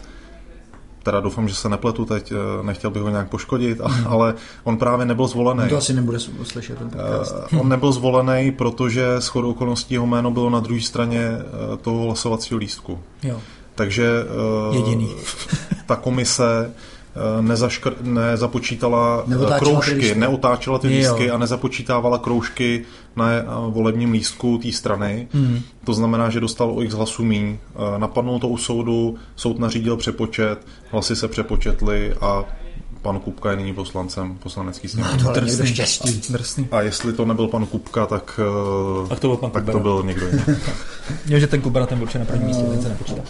teda doufám, že se nepletu teď, eh, nechtěl bych ho nějak poškodit, hmm. ale on právě nebyl zvolený. To asi nebude slyšet ten podcast. Uh, on nebyl zvolený, protože s chodou okolností jeho jméno bylo na druhé straně toho hlasovacího lístku. Jo. Takže uh, Jediný. *laughs* ta komise nezaškr- nezapočítala Neotáčela kroužky, neotáčela ty lístky a nezapočítávala kroužky na volebním lístku té strany. Mm. To znamená, že dostal o x hlasů míň. Napadnul to u soudu, soud nařídil přepočet, hlasy se přepočetly a pan Kupka je nyní poslancem poslanecký sněmovny. No, to štěstí. Drsný. A jestli to nebyl pan Kupka, tak, tak to byl, pan tak to byl někdo jiný. *laughs* Jo, že ten Kubera ten byl na prvním místě, ten se nepočítá.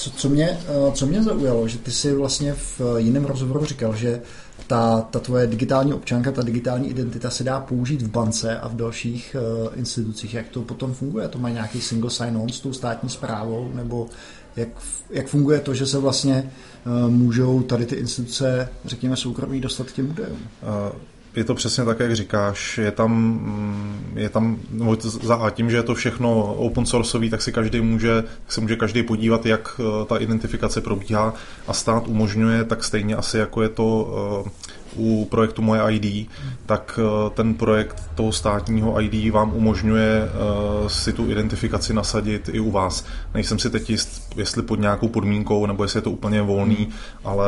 Co, co, mě, eh, co mě zaujalo, že ty si vlastně v jiném rozhovoru říkal, že ta, ta tvoje digitální občanka, ta digitální identita se dá použít v bance a v dalších uh, institucích. Jak to potom funguje? To má nějaký single sign-on s tou státní zprávou? Nebo jak, jak funguje to, že se vlastně uh, můžou tady ty instituce, řekněme, soukromí dostat k těm údajům? Uh, je to přesně tak, jak říkáš. Je tam, mm, je tam no, za a tím, že je to všechno open sourceový, tak si každý může, tak se může každý podívat, jak eh, ta identifikace probíhá a stát umožňuje, tak stejně asi jako je to eh, u projektu Moje ID, tak eh, ten projekt toho státního ID vám umožňuje si tu identifikaci nasadit i u vás. Nejsem si teď jist, jestli pod nějakou podmínkou, nebo jestli je to úplně volný, ale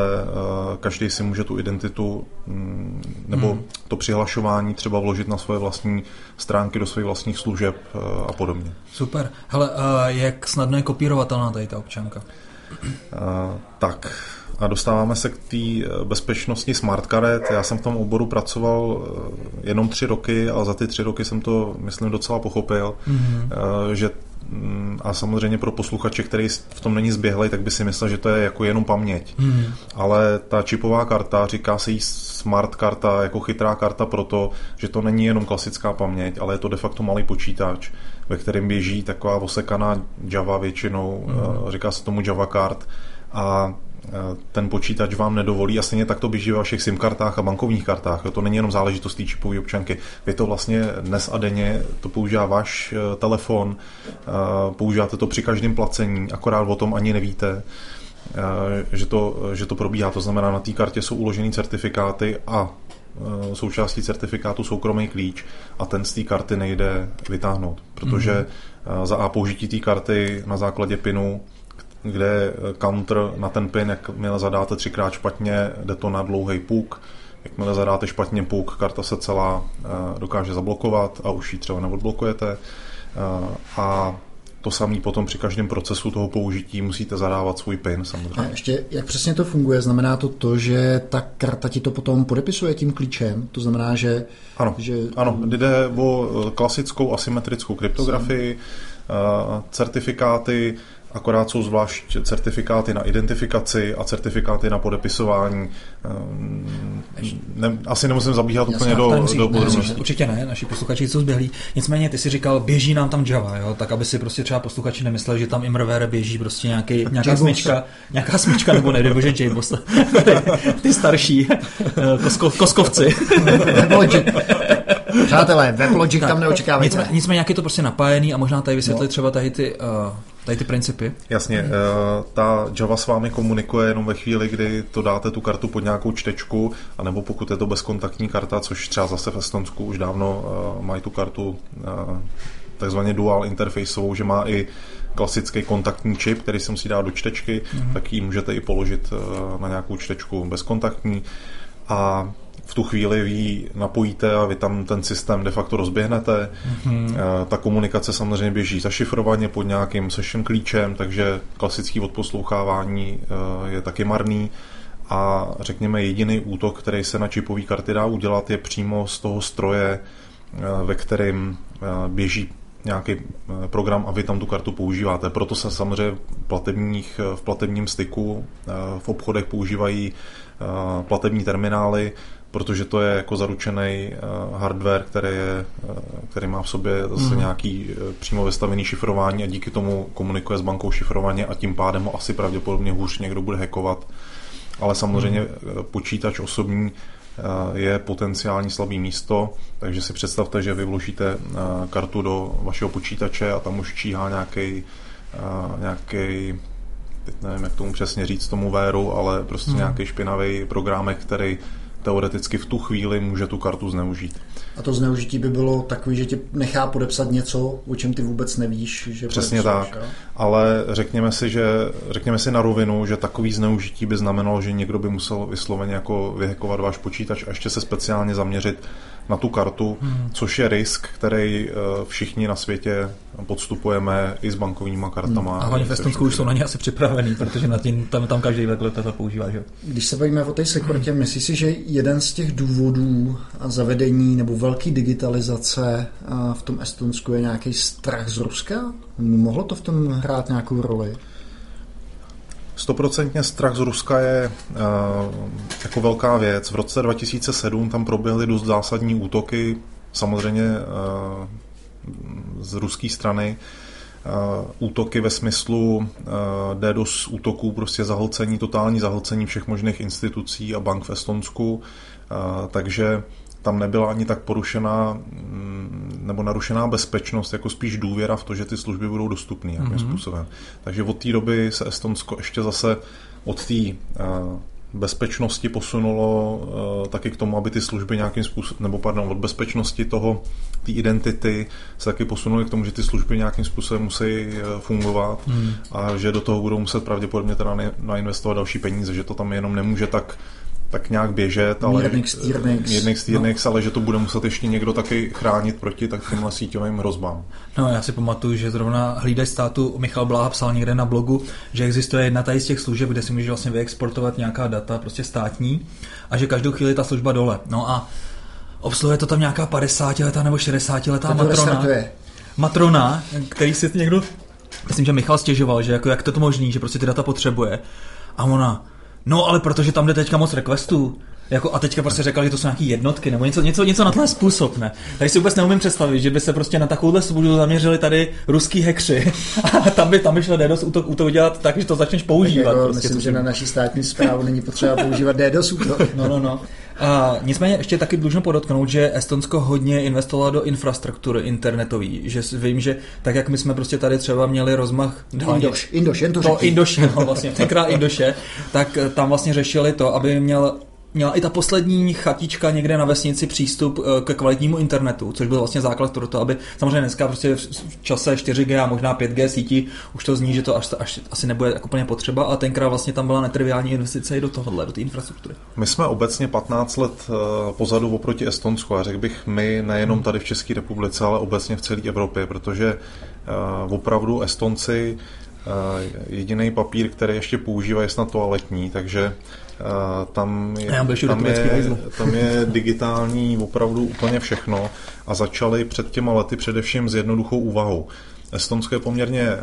každý si může tu identitu, mm, nebo to přihlašování třeba vložit na svoje vlastní stránky do svých vlastních služeb eh, a podobně. Super. Hele, jak snadno je kopírovatelná tady ta občanka? Tak, a dostáváme se k té eh, bezpečnosti smart karet. Já jsem v tom oboru pracoval eh, jenom tři roky, ale za ty tři roky jsem to, myslím, docela pochopil, mm-hmm. že mm, a samozřejmě pro posluchače, který v tom není zběhlej, tak by si myslel, že to je jako jenom paměť. Mm. Ale ta čipová karta, říká se jí smart karta, jako chytrá karta proto, že to není jenom klasická paměť, ale je to de facto malý počítač, ve kterém běží taková osekaná Java většinou, mm. říká se tomu Java card a ten počítač vám nedovolí a stejně tak to běží ve vašich SIM kartách a bankovních kartách. To není jenom záležitost té čipové občanky. Vy to vlastně dnes a denně, to používá váš eh, telefon, eh, používáte to při každém placení, akorát o tom ani nevíte, že to, že to probíhá. To znamená, na té kartě jsou uložené certifikáty a součástí certifikátu soukromý klíč a ten z té karty nejde vytáhnout, protože mm-hmm. za A použití té karty na základě PINu kde counter na ten pin, jakmile zadáte třikrát špatně, jde to na dlouhý puk, jakmile zadáte špatně puk, karta se celá eh, dokáže zablokovat a už ji třeba neodblokujete. Eh, a to samé potom při každém procesu toho použití musíte zadávat svůj PIN samozřejmě. A ještě, jak přesně to funguje? Znamená to to, že ta karta ti to potom podepisuje tím klíčem? To znamená, že... Ano, že... ano jde o eh, klasickou asymetrickou kryptografii, certifikáty, akorát jsou zvlášť certifikáty na identifikaci a certifikáty na podepisování. Ehm, ne, asi nemusím zabíhat Jasně, úplně do, do podrobností. Určitě ne, naši posluchači jsou zběhlí. Nicméně ty si říkal, běží nám tam Java, jo? tak aby si prostě třeba posluchači nemysleli, že tam imrvére běží prostě nějaký, *laughs* nějaká smyčka, nějaká smyčka, nebo ne, bože James, *laughs* ty starší eh, kosko, koskovci. Přátelé, WebLogic tam neočekávají. Nicméně, nicméně jak je to prostě napájený a možná tady vysvětlit no. třeba tady ty, uh, tady ty principy. Jasně, uh, ta Java s vámi komunikuje jenom ve chvíli, kdy to dáte tu kartu pod nějakou čtečku, anebo pokud je to bezkontaktní karta, což třeba zase v Estonsku už dávno uh, mají tu kartu uh, takzvaně dual interfaceovou, že má i klasický kontaktní čip, který se musí dát do čtečky, mm-hmm. tak ji můžete i položit na nějakou čtečku bezkontaktní. A v tu chvíli vy napojíte a vy tam ten systém de facto rozběhnete. Mm-hmm. Ta komunikace samozřejmě běží zašifrovaně pod nějakým session klíčem, takže klasický odposlouchávání eh, je taky marný a řekněme jediný útok, který se na čipové karty dá udělat, je přímo z toho stroje, eh, ve kterém běží nějaký program a vy tam tu kartu používáte. Proto se samozřejmě platebních, v platebním styku v obchodech používají platební terminály, protože to je jako zaručený uh, hardware, který, je, uh, který má v sobě zase mm. nějaký uh, přímo vystavený šifrování a díky tomu komunikuje s bankou šifrovaně a tím pádem ho asi pravděpodobně hůř někdo bude hackovat. Ale samozřejmě mm. počítač osobní je potenciální slabý místo, takže si představte, že vy vložíte kartu do vašeho počítače a tam už číhá nějaký nějaký teď nevím, jak tomu přesně říct tomu véru, ale prostě hmm. nějaký špinavý programek, který teoreticky v tu chvíli může tu kartu zneužít. A to zneužití by bylo takový, že ti nechá podepsat něco, o čem ty vůbec nevíš. Že Přesně tak, jo? ale řekněme si, že, řekněme si na rovinu, že takový zneužití by znamenalo, že někdo by musel vysloveně jako vyhekovat váš počítač a ještě se speciálně zaměřit na tu kartu, hmm. což je risk, který eh, všichni na světě podstupujeme i s bankovníma kartama. Hmm. A hlavně v Estonsku už jsou na ně asi připravený, protože na tím, tam, tam každý takhle to používá. Že? Když se bavíme o té sekuritě, hmm. myslíš si, že jeden z těch důvodů a zavedení nebo velký digitalizace v tom Estonsku je nějaký strach z Ruska? Mohlo to v tom hrát nějakou roli? Stoprocentně strach z Ruska je uh, jako velká věc. V roce 2007 tam proběhly dost zásadní útoky, samozřejmě uh, z ruské strany. Uh, útoky ve smyslu uh, DDoS útoků, prostě zahlcení, totální zahlcení všech možných institucí a bank v Estonsku. Takže tam nebyla ani tak porušená mm, nebo narušená bezpečnost, jako spíš důvěra v to, že ty služby budou dostupné jakým mm-hmm. způsobem. Takže od té doby se Estonsko ještě zase od té uh, bezpečnosti posunulo uh, taky k tomu, aby ty služby nějakým způsobem, nebo pardon, od bezpečnosti toho, té identity se taky posunuly k tomu, že ty služby nějakým způsobem musí uh, fungovat mm. a že do toho budou muset pravděpodobně teda nainvestovat další peníze, že to tam jenom nemůže tak tak nějak běžet, ale Mírných stírnix. mírných stírnix, ale že to bude muset ještě někdo taky chránit proti tak těmhle síťovým hrozbám. No, já si pamatuju, že zrovna hlídač státu Michal Bláha psal někde na blogu, že existuje jedna tady z těch služeb, kde si můžeš vlastně vyexportovat nějaká data, prostě státní, a že každou chvíli je ta služba dole. No a obsluhuje to tam nějaká 50 letá nebo 60 letá matrona. Matrona, který si někdo, myslím, že Michal stěžoval, že jako jak to je to možný, že prostě ty data potřebuje. A ona, no ale protože tam jde teďka moc requestů, jako a teďka prostě řekla, že to jsou nějaký jednotky nebo něco, něco, něco na ten způsob, ne? Takže si vůbec neumím představit, že by se prostě na takovouhle službu zaměřili tady ruský hekři *laughs* a tam by, tam by šlo DDoS útok, útok dělat tak, že to začneš používat. Jako, prostě, myslím, že na naší státní zprávu není potřeba používat DDoS útok. *laughs* No, no, no. A nicméně ještě taky dlužno podotknout, že Estonsko hodně investovalo do infrastruktury internetový, že vím, že tak jak my jsme prostě tady třeba měli rozmach Indoš, Indoš, jen to to. Indoše, no vlastně, *laughs* tenkrát Indoše, tak tam vlastně řešili to, aby měl měla i ta poslední chatička někde na vesnici přístup eh, ke kvalitnímu internetu, což byl vlastně základ pro to, aby samozřejmě dneska prostě v čase 4G a možná 5G sítí už to zní, že to až, až asi nebude jako úplně potřeba a tenkrát vlastně tam byla netriviální investice i do tohohle, do té infrastruktury. My jsme obecně 15 let eh, pozadu oproti Estonsku a řekl bych my nejenom tady v České republice, ale obecně v celé Evropě, protože eh, opravdu Estonci jediný papír, který ještě používají, je snad toaletní, takže tam je, tam, je, tam je digitální opravdu úplně všechno a začali před těma lety především s jednoduchou úvahou. Estonsko je poměrně, eh,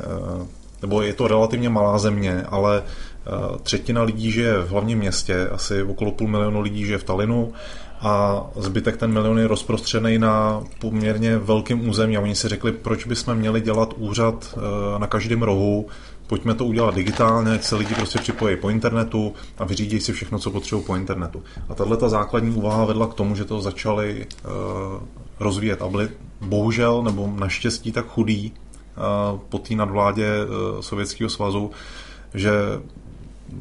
nebo je to relativně malá země, ale eh, třetina lidí žije v hlavním městě, asi okolo půl milionu lidí žije v Talinu a zbytek ten milion je rozprostřený na poměrně velkém území a oni si řekli, proč bychom měli dělat úřad eh, na každém rohu, pojďme to udělat digitálně, se lidi prostě připojí po internetu a vyřídí si všechno, co potřebují po internetu. A tahle ta základní úvaha vedla k tomu, že to začali uh, rozvíjet a byli bohužel nebo naštěstí tak chudí uh, po té nadvládě uh, Sovětského svazu, že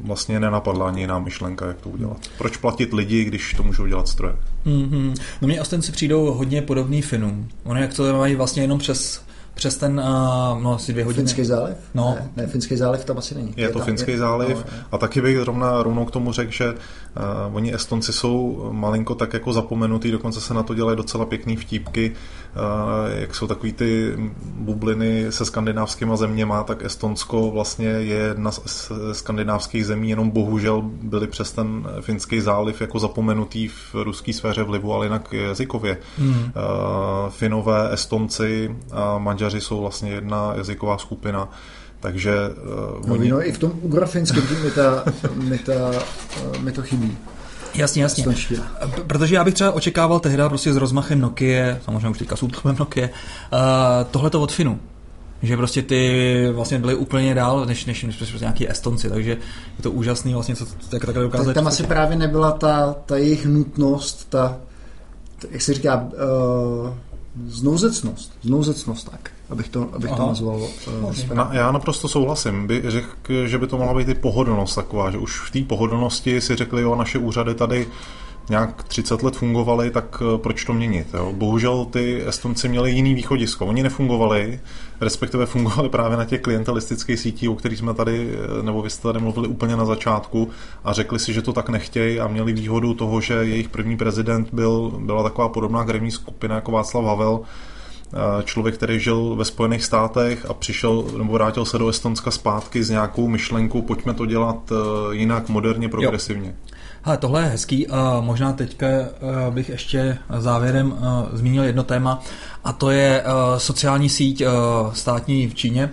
vlastně nenapadla ani jiná myšlenka, jak to udělat. Proč platit lidi, když to můžou dělat stroje? Mm-hmm. No mě Ostenci přijdou hodně podobný Finům. Ono jak to mají vlastně jenom přes přes ten, uh, no asi dvě hodiny. Finský záliv? No. Ne, ne, Finský záliv tam asi není. Je, je to tam, Finský je, záliv no, a taky bych zrovna rovnou k tomu řekl, že uh, oni Estonci jsou malinko tak jako zapomenutý, dokonce se na to dělají docela pěkný vtípky, uh, jak jsou takový ty bubliny se skandinávskýma zeměma, tak Estonsko vlastně je jedna z skandinávských zemí, jenom bohužel byli přes ten Finský záliv jako zapomenutý v ruské sféře vlivu, ale jinak jazykově. Uh, Finové, Estonci a Maďaři jsou vlastně jedna jazyková skupina. Takže uh, No, oni... no, i v tom ugrofinském mi, ta, mi, ta, mi to chybí. Jasně, jasně. Protože já bych třeba očekával tehdy prostě s rozmachem Nokia, samozřejmě už teďka s útlumem Nokia, uh, tohle to od Finu. Že prostě ty vlastně byly úplně dál, než, než, než prostě nějaký Estonci, takže je to úžasný vlastně, co tak takhle dokázat. Tak tam asi právě nebyla ta, ta jejich nutnost, ta, ta jak se říká, uh, znouzecnost. Znouzecnost, tak, abych to, abych to nazval. Uh, Na, já naprosto souhlasím. By řekl, že by to mohla být i pohodlnost taková, že už v té pohodlnosti si řekli, jo, naše úřady tady nějak 30 let fungovaly, tak eh, proč to měnit? Jo? Bohužel ty Estonci měli jiný východisko. Oni nefungovali, respektive fungovali právě na těch klientelistických sítích, o kterých jsme tady, eh, nebo vy jste tady mluvili úplně na začátku a řekli si, že to tak nechtějí a měli výhodu toho, že jejich první prezident byl, byla taková podobná gremní skupina jako Václav Havel, Eh, člověk, který žil ve Spojených státech a přišel nebo vrátil se do Estonska zpátky s nějakou myšlenkou, pojďme to dělat eh, jinak, moderně, progresivně. Hele, tohle je hezký a možná teďka eh, bych ještě závěrem eh, zmínil jedno téma a to je eh, sociální síť státní v Číně.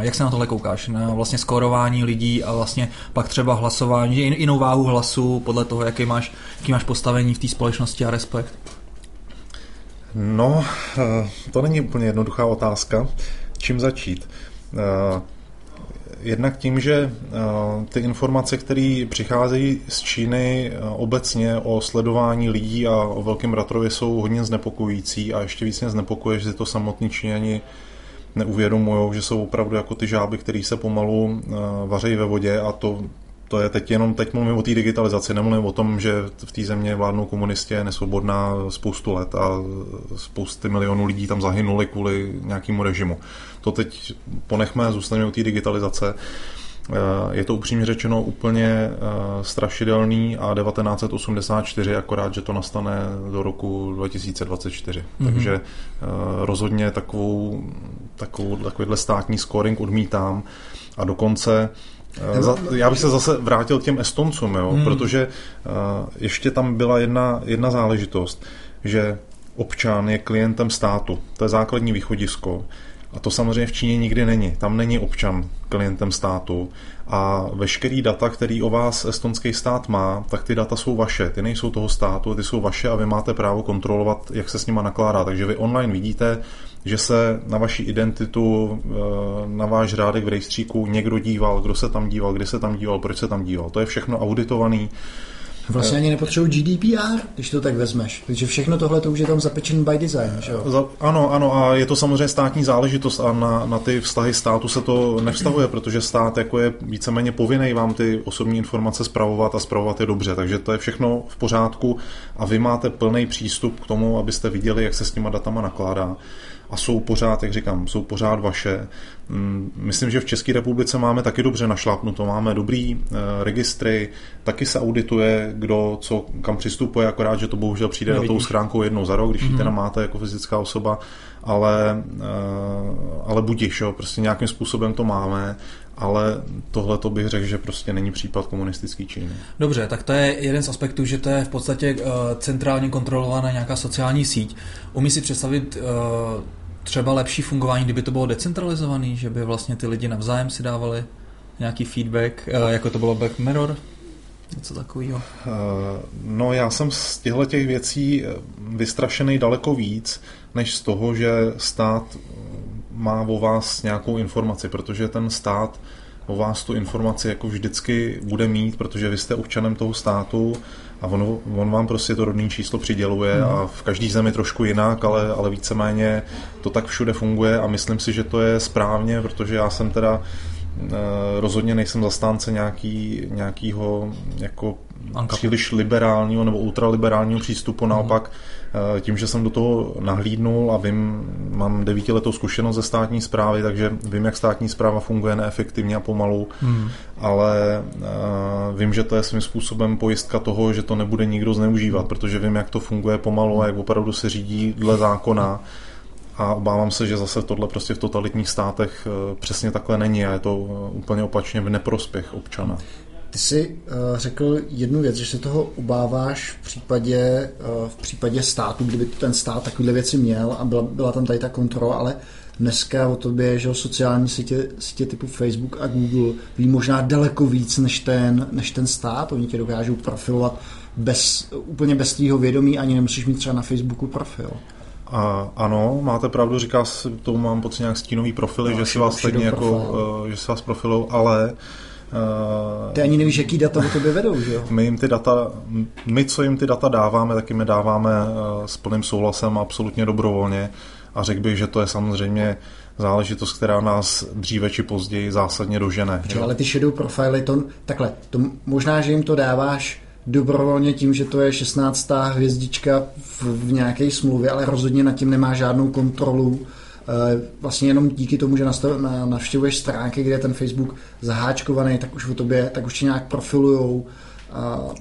Jak se na tohle koukáš? Na vlastně skórování lidí a vlastně pak třeba hlasování, jin- jinou váhu hlasu podle toho, jaký máš, jaký máš postavení v té společnosti a respekt. No, to není úplně jednoduchá otázka. Čím začít? Jednak tím, že eh, ty informace, které přicházejí z Číny eh, obecně o sledování lidí a o velkém ratrově jsou hodně znepokojící a ještě víc mě znepokuje, že si to samotní Číňani neuvědomují, že jsou opravdu jako ty žáby, které se pomalu eh, vařejí ve vodě a to, to je teď jenom, teď mluvím o té digitalizaci, nemluvím o tom, že v té země vládnou komunisti je nesvobodná spoustu let a spousty milionů lidí tam zahynuli kvůli nějakému režimu. To teď ponechme, zůstaneme u té digitalizace. je to upřímně řečeno úplně strašidelný a 1984, akorát, že to nastane do roku 2024. Mm-hmm. Takže rozhodně takovou, takovou, takovýhle státní scoring odmítám a dokonce já bych se zase vrátil k těm Estoncům, jo, hmm. protože ještě tam byla jedna, jedna záležitost, že občan je klientem státu. To je základní východisko. A to samozřejmě v Číně nikdy není. Tam není občan klientem státu a veškerý data, který o vás estonský stát má, tak ty data jsou vaše. Ty nejsou toho státu, ty jsou vaše a vy máte právo kontrolovat, jak se s nima nakládá. Takže vy online vidíte, že se na vaši identitu, eh, na váš řádek v rejstříku někdo díval, kdo se tam díval, kdy se tam díval, proč se tam díval. To je všechno auditovaný Vlastně ani nepotřebuji GDPR, když to tak vezmeš, protože všechno tohle to už je tam zapečen by design, že jo? Ano, ano, a je to samozřejmě státní záležitost a na, na ty vztahy státu se to nevztahuje, protože stát jako je víceméně povinný vám ty osobní informace zpravovat a zpravovat je dobře, takže to je všechno v pořádku a vy máte plný přístup k tomu, abyste viděli, jak se s těma datama nakládá a jsou pořád, jak říkám, jsou pořád vaše. Mm, myslím, že v České republice máme taky dobře našlápnuto, máme dobrý eh, registry, taky se audituje, kdo co kam přistupuje, akorát, že to bohužel přijde Nevidíš. na tou schránkou jednou za rok, když mm-hmm. ji teda mhm. máte jako fyzická osoba, ale, eh, ale budíš, jo, prostě nějakým způsobem to máme ale tohle to bych řekl, že prostě není případ komunistický Číny. Dobře, tak to je jeden z aspektů, že to je v podstatě uh, centrálně kontrolovaná nějaká sociální síť. Umí si představit uh, třeba lepší fungování, kdyby to bylo decentralizovaný, že by vlastně ty lidi navzájem si dávali nějaký feedback, uh, jako to bylo Back Mirror? Něco takového? No já jsem z těchto těch věcí vystrašený daleko víc, než z toho, že stát má o vás nějakou informaci, protože ten stát o vás tu informaci jako vždycky bude mít, protože vy jste občanem toho státu a on, on vám prostě to rodné číslo přiděluje mm. a v každý zemi trošku jinak, ale, ale víceméně to tak všude funguje a myslím si, že to je správně, protože já jsem teda rozhodně nejsem zastánce nějaký, nějakýho jako příliš liberálního nebo ultraliberálního přístupu, naopak Eh, tím, že jsem do toho nahlídnul a vím, mám devítiletou zkušenost ze státní zprávy, takže vím, jak státní zpráva funguje neefektivně a pomalu, hmm. ale uh, vím, že to je svým způsobem pojistka toho, že to nebude nikdo zneužívat, protože vím, jak to funguje pomalu a jak opravdu se řídí dle zákona a obávám se, že zase tohle prostě v totalitních státech eh, přesně takhle není a je to úplně opačně v neprospěch občana. Ty jsi uh, řekl jednu věc, že se toho obáváš v případě, v případě státu, kdyby ten stát takovéhle věci měl a byla, byla tam tady ta kontrola, ale dneska o tobě, že sociální sítě, sítě typu Facebook a Google ví možná daleko víc než ten, než ten stát. Oni tě dokážou profilovat bez, úplně bez tvýho vědomí, ani nemusíš mít třeba na Facebooku profil. A, ano, máte pravdu, říká se, tomu mám pocit nějak stínový profily, no, že si vás stejně jako, uh, že si vás profilou, ale uh, ty ani nevíš, jaký data o tobě vedou, že jo? My jim ty data, my, co jim ty data dáváme, tak jim je dáváme eh, s plným souhlasem absolutně dobrovolně a řekl bych, že to je samozřejmě záležitost, která nás dříve či později zásadně dožene. Že? Ale ty shadow profily, to, takhle, to, možná, že jim to dáváš dobrovolně tím, že to je 16. hvězdička v, v nějaké smlouvě, ale rozhodně nad tím nemá žádnou kontrolu Eh, vlastně jenom díky tomu, že navštěvuješ stránky, kde je ten Facebook zaháčkovaný, tak už o tobě, tak už tě nějak profilujou,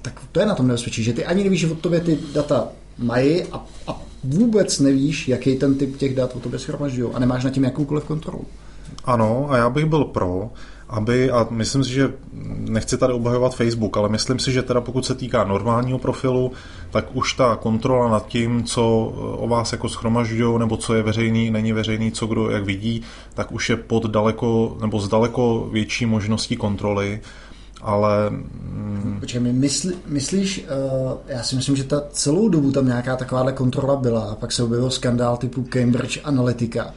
tak to je na tom nebezpečí, že ty ani nevíš, že od tobě ty data mají a, a vůbec nevíš, jaký ten typ těch dat o tobě schromažďují a nemáš na tím jakoukoliv kontrolu. Ano, a já bych byl pro, aby, a myslím si, že nechci tady obhajovat Facebook, ale myslím si, že teda pokud se týká normálního profilu, tak už ta kontrola nad tím, co o vás jako schromažďují, nebo co je veřejný, není veřejný, co kdo jak vidí, tak už je pod daleko, nebo s daleko větší možností kontroly. Ale... Mm... Počkej, my myslí, myslíš, uh, já si myslím, že ta celou dobu tam nějaká takováhle kontrola byla a pak se objevil skandál typu Cambridge Analytica,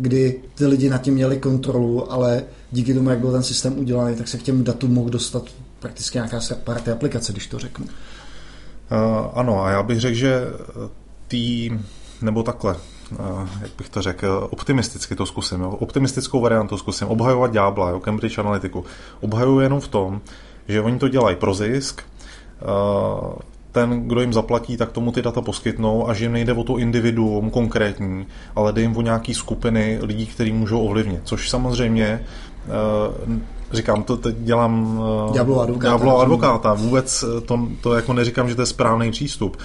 kdy ty lidi nad tím měli kontrolu, ale díky tomu, jak byl ten systém udělaný, tak se k těm datům mohl dostat prakticky nějaká party aplikace, když to řeknu. Uh, ano, a já bych řekl, že tý, nebo takhle, uh, jak bych to řekl, optimisticky to zkusím, jo? optimistickou variantu zkusím, obhajovat ďábla, jo? Cambridge Analytiku. Obhajuji jenom v tom, že oni to dělají pro zisk, uh, ten, kdo jim zaplatí, tak tomu ty data poskytnou a že jim nejde o to individuum konkrétní, ale jde jim o nějaký skupiny lidí, který můžou ovlivnit. Což samozřejmě eh, říkám, to teď dělám Ďáblo advokáta. Ďáblo advokáta. Vůbec to, to jako neříkám, že to je správný přístup,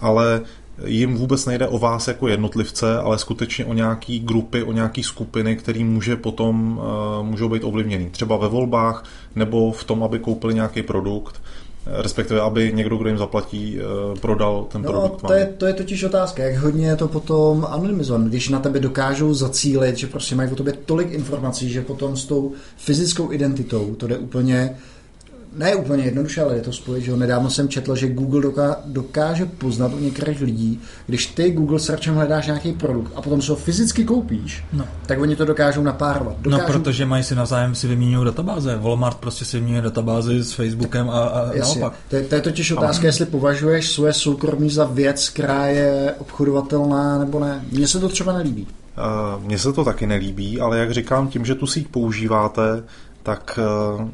ale jim vůbec nejde o vás jako jednotlivce, ale skutečně o nějaký grupy, o nějaký skupiny, které může potom, můžou být ovlivněný. Třeba ve volbách, nebo v tom, aby koupili nějaký produkt, respektive aby někdo, kdo jim zaplatí, uh, prodal ten No, produkt to je, to je totiž otázka, jak hodně je to potom anonymizované, když na tebe dokážou zacílit, že prostě mají o tobě tolik informací, že potom s tou fyzickou identitou to jde úplně ne úplně jednoduše, ale je to spojit, že jo. Nedávno jsem četl, že Google doká, dokáže poznat u některých lidí, když ty Google searchem hledáš nějaký produkt a potom se ho fyzicky koupíš, No. tak oni to dokážou napárovat. No, Dokážou, protože mají si navzájem si vyměňují databáze. Walmart prostě si vyměňuje databázy s Facebookem a, a Jasně. naopak. To, je, to je totiž otázka, jestli považuješ svoje soukromí za věc, která je obchodovatelná nebo ne. Mně se to třeba nelíbí. Uh, Mně se to taky nelíbí, ale jak říkám, tím, že tu síť používáte, tak uh,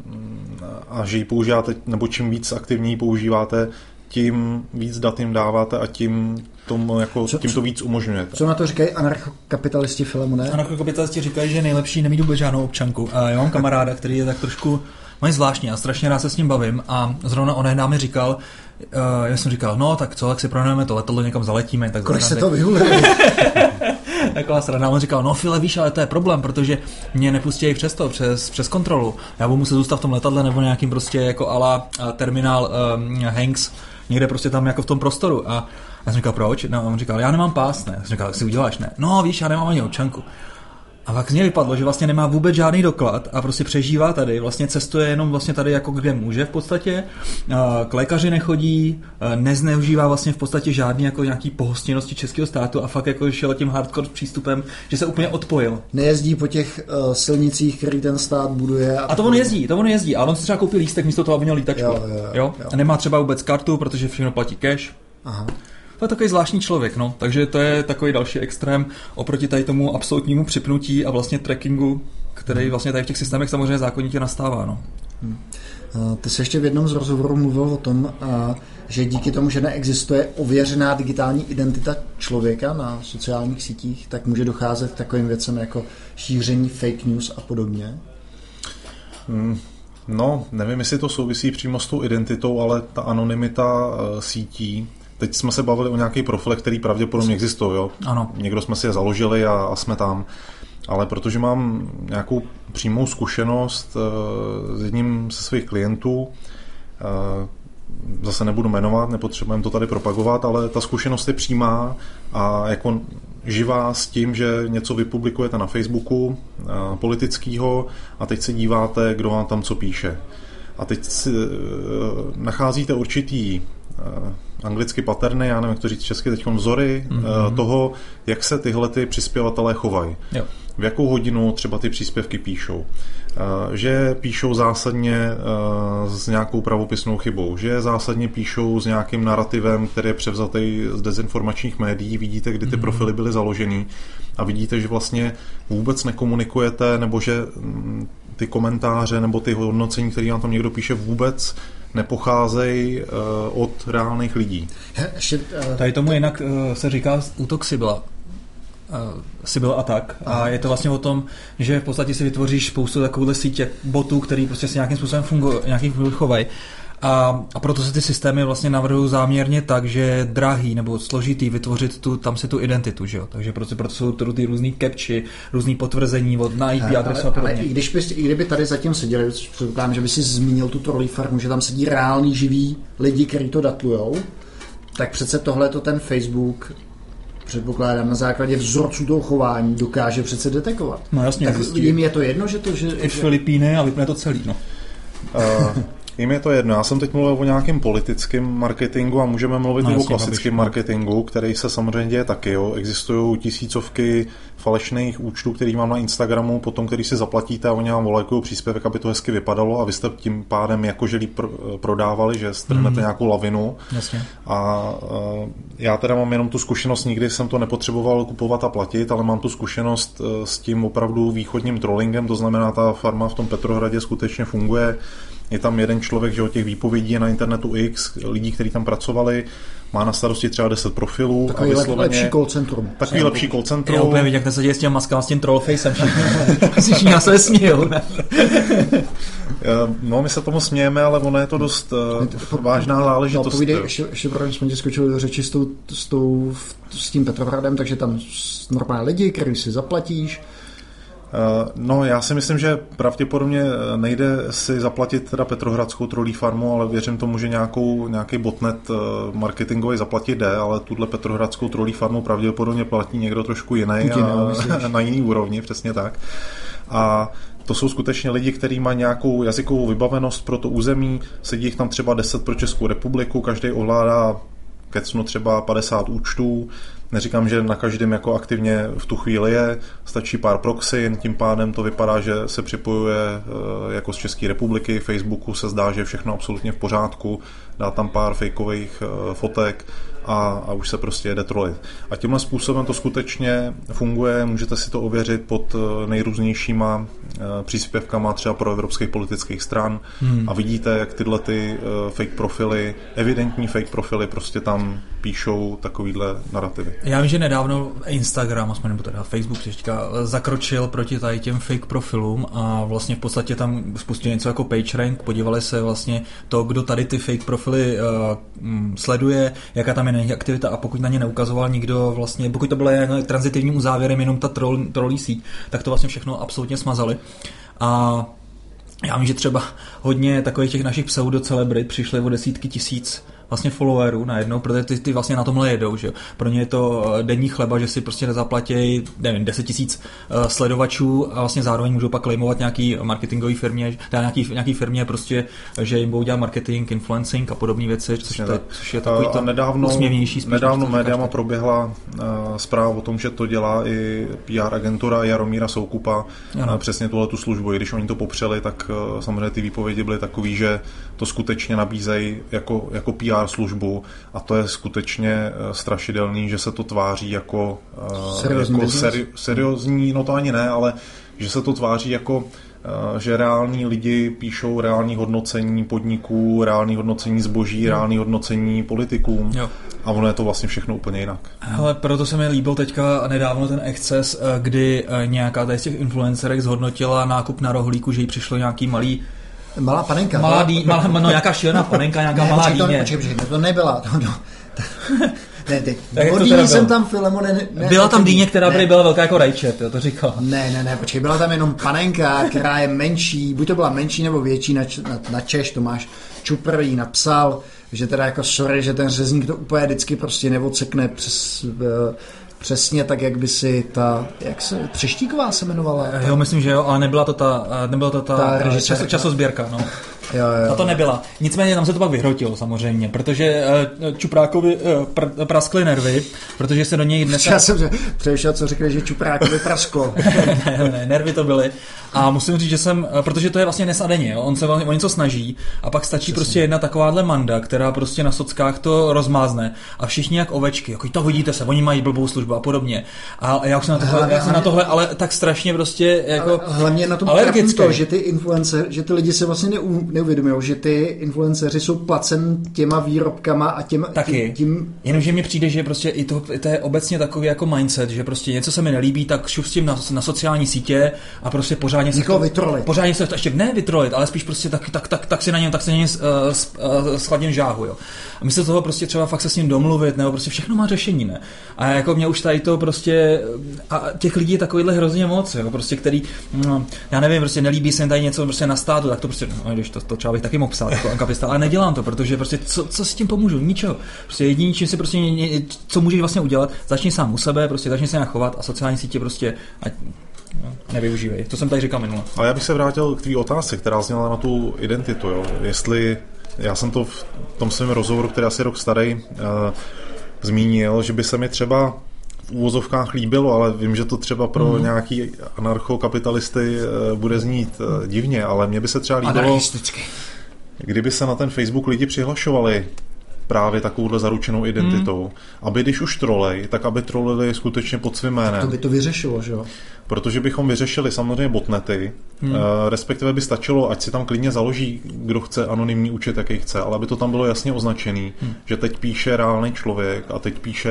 a že ji používáte, nebo čím víc aktivní ji používáte, tím víc dat jim dáváte a tím, tomu jako, Co- tím to víc umožňujete. Co na to říkají anarchokapitalisti Filemone? Anarchokapitalisti říkají, že je nejlepší nemít vůbec žádnou občanku. A já mám kamaráda, který je tak trošku mají zvláštní a strašně rád se s ním bavím a zrovna on nám mi říkal, uh, já jsem říkal, no tak co, tak si pronajmeme to letadlo, někam zaletíme. Tak Kolik se to vyhuluje? *laughs* *laughs* Taková sranda. On říkal, no File, víš, ale to je problém, protože mě nepustí přes to, přes, přes kontrolu. Já budu muset zůstat v tom letadle nebo nějakým prostě jako ala a, terminál um, Hanks, někde prostě tam jako v tom prostoru. A já jsem říkal, proč? No, on říkal, já nemám pás, ne. Já jsem říkal, tak si uděláš, ne. No, víš, já nemám ani občanku. A pak z něj vypadlo, že vlastně nemá vůbec žádný doklad a prostě přežívá tady, vlastně cestuje jenom vlastně tady jako kde může v podstatě, A k lékaři nechodí, a nezneužívá vlastně v podstatě žádný jako nějaký pohostinnosti českého státu a fakt jako šel tím hardcore přístupem, že se úplně odpojil. Nejezdí po těch uh, silnicích, který ten stát buduje. A to on jezdí, to on jezdí, ale on si třeba koupil lístek místo toho, aby měl lítačku. Jo, jo, jo, jo. A nemá třeba vůbec kartu, protože všechno platí cash. Aha. To je takový zvláštní člověk, no. Takže to je takový další extrém oproti tady tomu absolutnímu připnutí a vlastně trackingu, který vlastně tady v těch systémech samozřejmě zákonitě nastává, no. Uh, Ty jsi ještě v jednom z rozhovorů mluvil o tom, uh, že díky tomu, že neexistuje ověřená digitální identita člověka na sociálních sítích, tak může docházet k takovým věcem jako šíření fake news a podobně. No, nevím, jestli to souvisí přímo s tou identitou, ale ta anonymita uh, sítí. Teď jsme se bavili o nějakých profilech, který pravděpodobně existují, jo? Ano. Někdo jsme si je založili a, a jsme tam. Ale protože mám nějakou přímou zkušenost uh, s jedním ze svých klientů, uh, zase nebudu jmenovat, nepotřebujeme to tady propagovat, ale ta zkušenost je přímá a jako živá s tím, že něco vypublikujete na Facebooku eh, politického a teď se díváte, kdo vám tam co píše. A teď si, nacházíte určitý anglicky paterny, já nevím, jak to říct česky, teď vzory mm-hmm. toho, jak se tyhle ty přispěvatelé chovají. Jo. V jakou hodinu třeba ty příspěvky píšou. Eh, Že píšou zásadně eh, s nějakou pravopisnou chybou, že zásadně píšou s nějakým narrativem, který je převzatý z dezinformačních médií. Vidíte, kdy ty profily byly založený a vidíte, že vlastně vůbec nekomunikujete, nebo že mm, ty komentáře nebo ty hodnocení, které vám tam někdo píše, vůbec nepocházejí eh, od reálných lidí. He, Ještě, uh, Tady tomu jinak uh, se říká útok Sybila. Uh, Sybil attack. A je to vlastně o tom, že v podstatě si vytvoříš spoustu takovýchhle sítě botů, který prostě si nějakým způsobem fungují, nějakým způsobem chovají. A, a proto se ty systémy vlastně navrhují záměrně tak, že je drahý nebo složitý vytvořit tu, tam si tu identitu, že jo? Takže proto, proto jsou to ty různý capči, různý potvrzení od na IP adresu a ale podobně. i, když bys, i kdyby tady zatím seděli, předpokládám, že by si zmínil tu trolí farmu, že tam sedí reální živí lidi, kteří to datujou, tak přece tohle to ten Facebook předpokládám na základě vzorců toho chování dokáže přece detekovat. No jasně, tak jim je to jedno, že to, že, I že Filipíny a vypne to celý, no. Uh, *laughs* jim je to jedno. Já jsem teď mluvil o nějakém politickém marketingu a můžeme mluvit No, i o klasickém no. marketingu, který se samozřejmě děje taky. Jo. Existují tisícovky falešných účtů, který mám na Instagramu, potom který si zaplatíte a oni vám volajkují příspěvek, aby to hezky vypadalo a vy jste tím pádem jakože líp pr- prodávali, že strhnete mm. nějakou lavinu. Jasně. A uh, já teda mám jenom tu zkušenost, nikdy jsem to nepotřeboval kupovat a platit, ale mám tu zkušenost uh, s tím opravdu východním trollingem, to znamená, ta farma v tom Petrohradě skutečně funguje je tam jeden člověk, že o těch výpovědí je na internetu X, lidí, kteří tam pracovali, má na starosti třeba 10 profilů. Takový a vysloveně, lepší call centrum. Takový Jsem lepší call centrum. Já úplně vidím, jak to se děje s těm maskama, s tím trollfacem. Všichni *laughs* já se smějou. no, my se tomu smějeme, ale ono je to dost uh, vážná záležitost. No, povídej, ještě, ještě jsme ti skočili do řeči s, tou, s, tou, s tím Petrohradem, takže tam normální lidi, který si zaplatíš, Eh, no, já si myslím, že pravděpodobně eh, nejde si zaplatit teda Petrohradskou trolí farmu, ale věřím tomu, že nějakou, nějaký botnet eh, marketingový zaplatit jde, ale tuhle Petrohradskou trolí farmu pravděpodobně platí někdo trošku jiný a *laughs* na jiný úrovni, přesně tak. A to jsou skutečně lidi, kteří mají nějakou jazykovou vybavenost pro to území, sedí jich tam třeba 10 pro Českou republiku, každý ovládá kecnu třeba 50 účtů, Neříkám, že na každém jako aktivně v tu chvíli je, stačí pár proxy, tím pádem to vypadá, že se připojuje eh, jako z České republiky, Facebooku se zdá, že je všechno absolutně v pořádku, dá tam pár fejkových eh, fotek a, a už se prostě jede trolit. A tímhle způsobem to skutečně funguje, můžete si to ověřit pod eh, nejrůznějšíma příspěvkama třeba pro evropských politických stran hmm. a vidíte, jak tyhle ty fake profily, evidentní fake profily prostě tam píšou takovýhle narrativy. Já vím, že nedávno Instagram, aspoň nebo teda Facebook teďka, zakročil proti tady těm fake profilům a vlastně v podstatě tam spustil něco jako PageRank, podívali se vlastně to, kdo tady ty fake profily uh, sleduje, jaká tam je na nich aktivita a pokud na ně neukazoval nikdo vlastně, pokud to bylo transitivním uzávěrem jenom ta troll, trollí síť, tak to vlastně všechno absolutně smazali. A já vím, že třeba hodně takových těch našich pseudocelebrit přišly o desítky tisíc vlastně followerů najednou, protože ty, ty vlastně na tomhle jedou, že Pro ně je to eh, denní chleba, že si prostě nezaplatí, nevím, 10 tisíc uh, sledovačů a vlastně zároveň můžou pak claimovat nějaký marketingový firmě, teda nějaký, nějaký firmě prostě, že jim budou dělat marketing, influencing a podobné věci, což, to, což je takový to nedávno, usměvnější spíš, Nedávno médiama proběhla uh, zpráva o tom, že to dělá i PR agentura Jaromíra Soukupa, uh, přesně tuhle tu službu. I když oni to popřeli, tak uh, samozřejmě ty výpovědi byly takové, že to skutečně nabízejí jako, jako PR službu a to je skutečně eh, strašidelný, že se to tváří jako, eh, seriózní, jako seri, seriózní, no to ani ne, ale že se to tváří jako eh, že reální lidi píšou reální hodnocení podniků, reální hodnocení zboží, hmm. reální hodnocení politikům. Jo. A ono je to vlastně všechno úplně jinak. Ale proto se mi líbil teďka nedávno ten exces, kdy nějaká z těch influencerek zhodnotila nákup na rohlíku, že jí přišlo nějaký malý Malá panenka. Malá dý, malá, no nějaká šílená panenka, nějaká ne, malá počkej, dýně. Počkej, počkej, to nebyla. To, no, *laughs* ne, teď. Tak jsem tam Filemone... Ne, ne, byla tam dýně, která ne. byla velká jako rajčet, jo, to říkal. Ne, ne, ne, počkej, byla tam jenom panenka, která je menší, buď to byla menší nebo větší na, na, na Češ, to máš Čuprý napsal, že teda jako sorry, že ten řezník to úplně vždycky prostě neodsekne přes uh, přesně tak, jak by si ta, jak se, Třeštíková se jmenovala? Jo, myslím, že jo, ale nebyla to ta, nebyla to ta, ta čas, časozběrka, no. *laughs* Jo, jo. A to nebyla. Nicméně tam se to pak vyhrotilo samozřejmě, protože uh, Čuprákovi uh, pr- praskly nervy, protože se do něj dnes... Já jsem přešel, co řekli, že Čuprákovi prasklo. *laughs* ne, ne, nervy to byly. A musím říct, že jsem, uh, protože to je vlastně dnes a denně, jo? on se o něco snaží a pak stačí Přesně. prostě jedna takováhle manda, která prostě na sockách to rozmázne a všichni jak ovečky, jako to vidíte se, oni mají blbou službu a podobně. A já už jsem na tohle, hlavně, já jsem na tohle ale tak strašně prostě jako ale hlavně na tom to, že ty influence, že ty lidi se vlastně neum, neuvědomují, že ty influenceři jsou placen těma výrobkama a těm, Taky. Tím... Jenomže mi přijde, že prostě i to, to je obecně takový jako mindset, že prostě něco se mi nelíbí, tak šup s tím na, na sociální sítě a prostě pořádně se to, vytrolit. Pořádně se to ještě ne vytrolit, ale spíš prostě tak, tak, tak, tak si na něm, tak si na něm uh, uh, schladím žáhu, jo. A místo toho prostě třeba fakt se s ním domluvit, nebo prostě všechno má řešení, ne? A jako mě už tady to prostě, a těch lidí je takovýhle hrozně moc, jo, prostě který, no, já nevím, prostě nelíbí se tady něco prostě na státu, tak to prostě, no, když to, to třeba bych taky mohl psát jako ankapista, ale nedělám to, protože prostě co, co s tím pomůžu? Ničeho. Prostě jediný, čím si prostě, co můžeš vlastně udělat, začni sám u sebe, prostě začni se chovat a sociální sítě prostě ať, no, nevyužívej. To jsem tady říkal minule. Ale já bych se vrátil k tvý otázce, která zněla na tu identitu. Jo. Jestli já jsem to v tom svém rozhovoru, který asi rok starý, uh, zmínil, že by se mi třeba úvozovkách líbilo, ale vím, že to třeba pro mm. nějaký anarchokapitalisty uh, bude znít uh, divně, ale mně by se třeba líbilo, kdyby se na ten Facebook lidi přihlašovali právě takovouhle zaručenou identitou. Hmm. Aby když už trolej, tak aby trolili skutečně pod svým jménem. To by to vyřešilo, že jo? Protože bychom vyřešili samozřejmě botnety, hmm. respektive by stačilo, ať si tam klidně založí, kdo chce anonymní účet, jaký chce, ale aby to tam bylo jasně označený, hmm. že teď píše reálný člověk a teď píše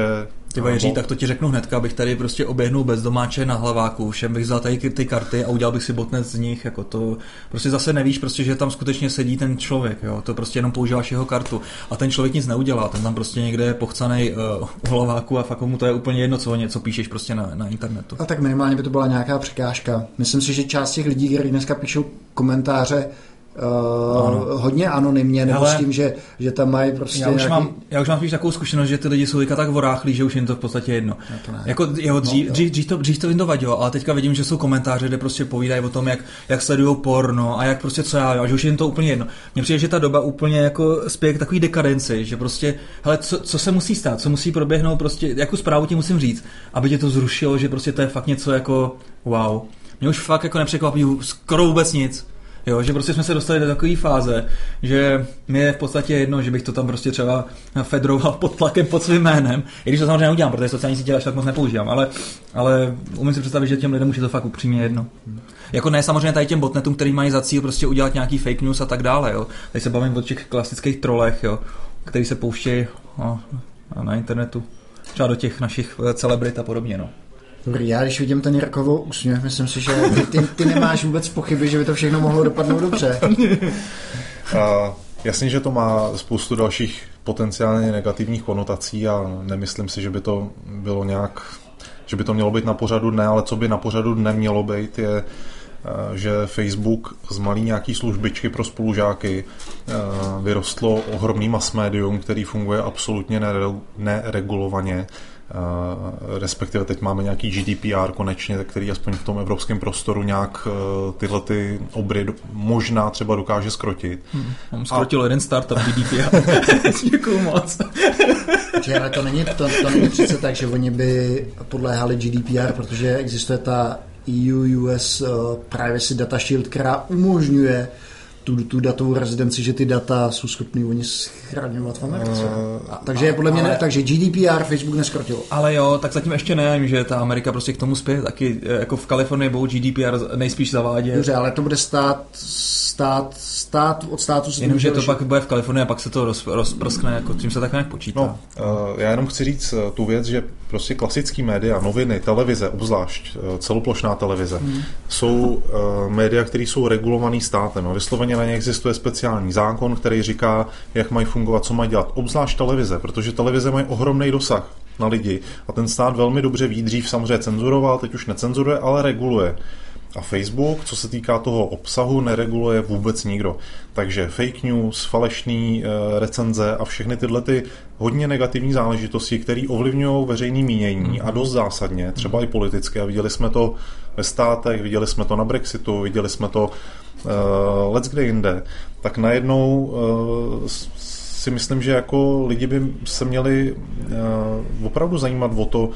ty Jiří, tak to ti řeknu hnedka, abych tady prostě oběhnul bez domáče na hlaváku, všem bych vzal tady ty karty a udělal bych si botnet z nich, jako to prostě zase nevíš, prostě, že tam skutečně sedí ten člověk, jo, to prostě jenom používáš jeho kartu a ten člověk nic neudělá, ten tam prostě někde je pochcaný uh, u hlaváku a fakt mu to je úplně jedno, co něco píšeš prostě na, na internetu. A tak minimálně by to byla nějaká překážka. Myslím si, že část těch lidí, kteří dneska píšou komentáře, Uh, hodně anonymně, nebo Ale s tím, že, že tam mají prostě já už, nějaký... mám, já už mám spíš takovou zkušenost, že ty lidi jsou tak voráchlí, že už jim to v podstatě jedno. No to ne. Jako, jeho, dřív, no, dřív, dřív, to, dřív to jim to vadilo, ale teďka vidím, že jsou komentáře, kde prostě povídají o tom, jak, jak sledují porno a jak prostě co já, a že už jim to úplně jedno. Mně přijde, že ta doba úplně jako spěje k takový dekadenci, že prostě, hele, co, co, se musí stát, co musí proběhnout, prostě, jakou zprávu ti musím říct, aby tě to zrušilo, že prostě to je fakt něco jako wow. Mě už fakt jako nepřekvapí skoro vůbec nic. Jo, že prostě jsme se dostali do takové fáze, že mi je v podstatě jedno, že bych to tam prostě třeba fedroval *laughs* pod tlakem pod svým jménem, i když to samozřejmě neudělám, protože sociální sítě až tak moc nepoužívám, ale, ale umím si představit, že těm lidem už je to fakt upřímně jedno. Jako ne samozřejmě tady těm botnetům, který mají za cíl prostě udělat nějaký fake news a tak dále, jo. Tady se bavím o těch klasických trolech, jo, který se pouštějí no, na internetu, třeba do těch našich celebrit a podobně, no. Dobrý, já když vidím ten Jirkovo úsměv, myslím si, že ty, ty, ty nemáš vůbec pochyby, že by to všechno mohlo dopadnout dobře. *laughs* Uh, jasně, že to má spoustu dalších potenciálně negativních konotací a nemyslím si, že by to bylo nějak, že by to mělo být na pořadu dne, ale co by na pořadu dne mělo být, je že Facebook z malý nějaký službičky pro spolužáky vyrostlo ohromný mass medium, který funguje absolutně neregulovaně respektive teď máme nějaký GDPR konečně, který aspoň v tom evropském prostoru nějak tyhle ty obry možná třeba dokáže skrotit. Hmm, on skrotil a... jeden startup GDPR. *laughs* Děkuju moc. ale to není, to, to není přece tak, že oni by podléhali GDPR, protože existuje ta EU-US uh, e, Privacy Data Shield, která umožňuje tu, tu datovou rezidenci, že ty data jsou schopný oni schraňovat v Americe. Uh, takže je podle mě ale, ne, takže GDPR Facebook neskrotil. Ale jo, tak zatím ještě ne, že ta Amerika prostě k tomu spěje taky, eh, jako v Kalifornii budou GDPR nejspíš zavádět. Dobře, ale to bude stát, stát, stát od státu se Jenomže to pak bude v Kalifornii a pak se to roz, rozprskne, jako tím se tak nějak počítá. No, uh, já jenom chci říct tu věc, že prostě klasický média, noviny, televize, obzvlášť celoplošná televize, hmm. jsou uh, média, které jsou regulované státem. No, vysloveně Samozřejmě na ně existuje speciální zákon, který říká, jak mají fungovat, co mají dělat. Obzvlášť televize, protože televize mají ohromný dosah na lidi a ten stát velmi dobře ví, dřív samozřejmě cenzuroval, teď už necenzuruje, ale reguluje. A Facebook, co se týká toho obsahu, nereguluje vůbec nikdo. Takže fake news, falešný e, recenze a všechny tyhle ty hodně negativní záležitosti, které ovlivňují veřejné mínění a dost zásadně, třeba i politické. A viděli jsme to ve státech, viděli jsme to na Brexitu, viděli jsme to uh, let's kde jinde, tak najednou uh, si myslím, že jako lidi by se měli uh, opravdu zajímat o to, uh,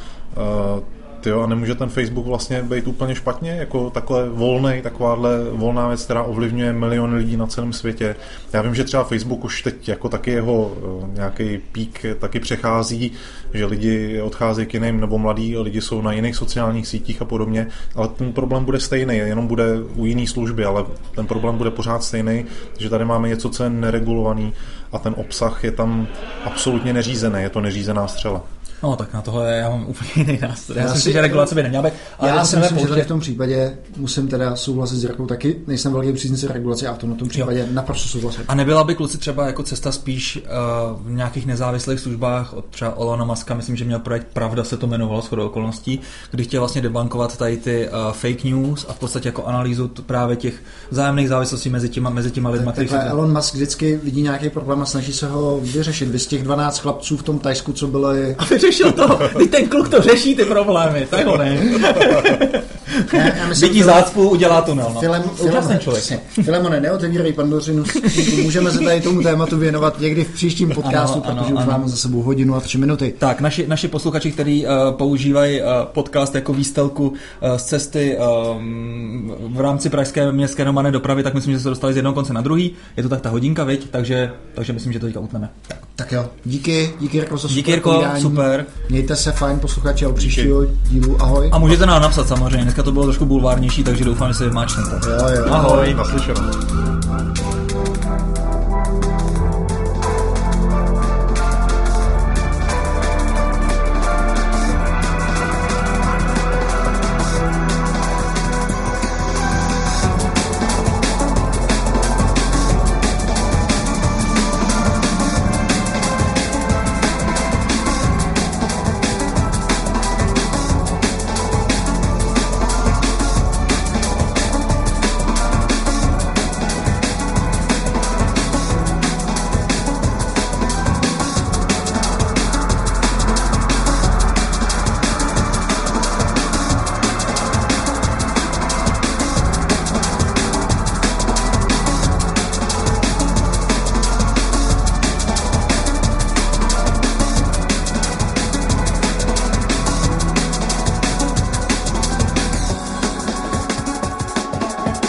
tyjo, a nemůže ten Facebook vlastně být úplně špatně, jako takhle volný, takováhle volná věc, která ovlivňuje miliony lidí na celém světě. Já vím, že třeba Facebook už teď jako taky jeho eh, nějaký pík taky přechází, že lidi odcházejí k jiným nebo mladí lidi jsou na jiných sociálních sítích a podobně, ale ten problém bude stejný, jenom bude u jiné služby, ale ten problém bude pořád stejný, že tady máme něco, co je neregulovaný a ten obsah je tam absolutně neřízený, je to neřízená střela. No tak na tohle já mám úplně jiný nástroj. Já, já si myslím, že regulace by neměla být. Ale já si myslím, že tady v tom případě musím teda souhlasit s Jirkou taky. Nejsem velký příznivce regulace a v tom, tom případě jo. naprosto souhlasím. A nebyla by kluci třeba jako cesta spíš uh, v nějakých nezávislých službách od třeba Olana Maska, myslím, že měl projekt Pravda se to jmenovalo shodou okolností, kdy chtěl vlastně debankovat tady ty uh, fake news a v podstatě jako analýzu právě těch zájemných závislostí mezi těma, mezi těma lidmi. Tak, takhle Elon Musk vždycky vidí nějaký problém a snaží se ho vyřešit. Vy z těch 12 chlapců v tom Tajsku, co bylo řešil to. Teď ten kluk to řeší, ty problémy. Tak ho ne. Já, já myslím, Vidí zácpu, udělá tunel. No. Filem, Úžasný Filemone, člověk. Filemone, neotevírej pandořinu. Můžeme se tady tomu tématu věnovat někdy v příštím podcastu, Ano, ano, protože už ano. máme za sebou hodinu a tři minuty. Tak, naši, naši posluchači, kteří uh, používají uh, podcast jako výstelku uh, z cesty um, v rámci pražské městské hromadné dopravy, tak myslím, že se dostali z jednoho konce na druhý. Je to tak ta hodinka, viď? Takže, takže myslím, že to teďka utneme. Tak. Tak jo, díky, díky Jirko za super Díky, Jirko, povídání. Super. Mějte se fajn, posluchači, a u příštího dílu, ahoj. A můžete nám napsat samozřejmě, dneska to bylo trošku bulvárnější, takže doufám, že se vymáčnete. Jo, jo. Ahoj. Naslyšenou.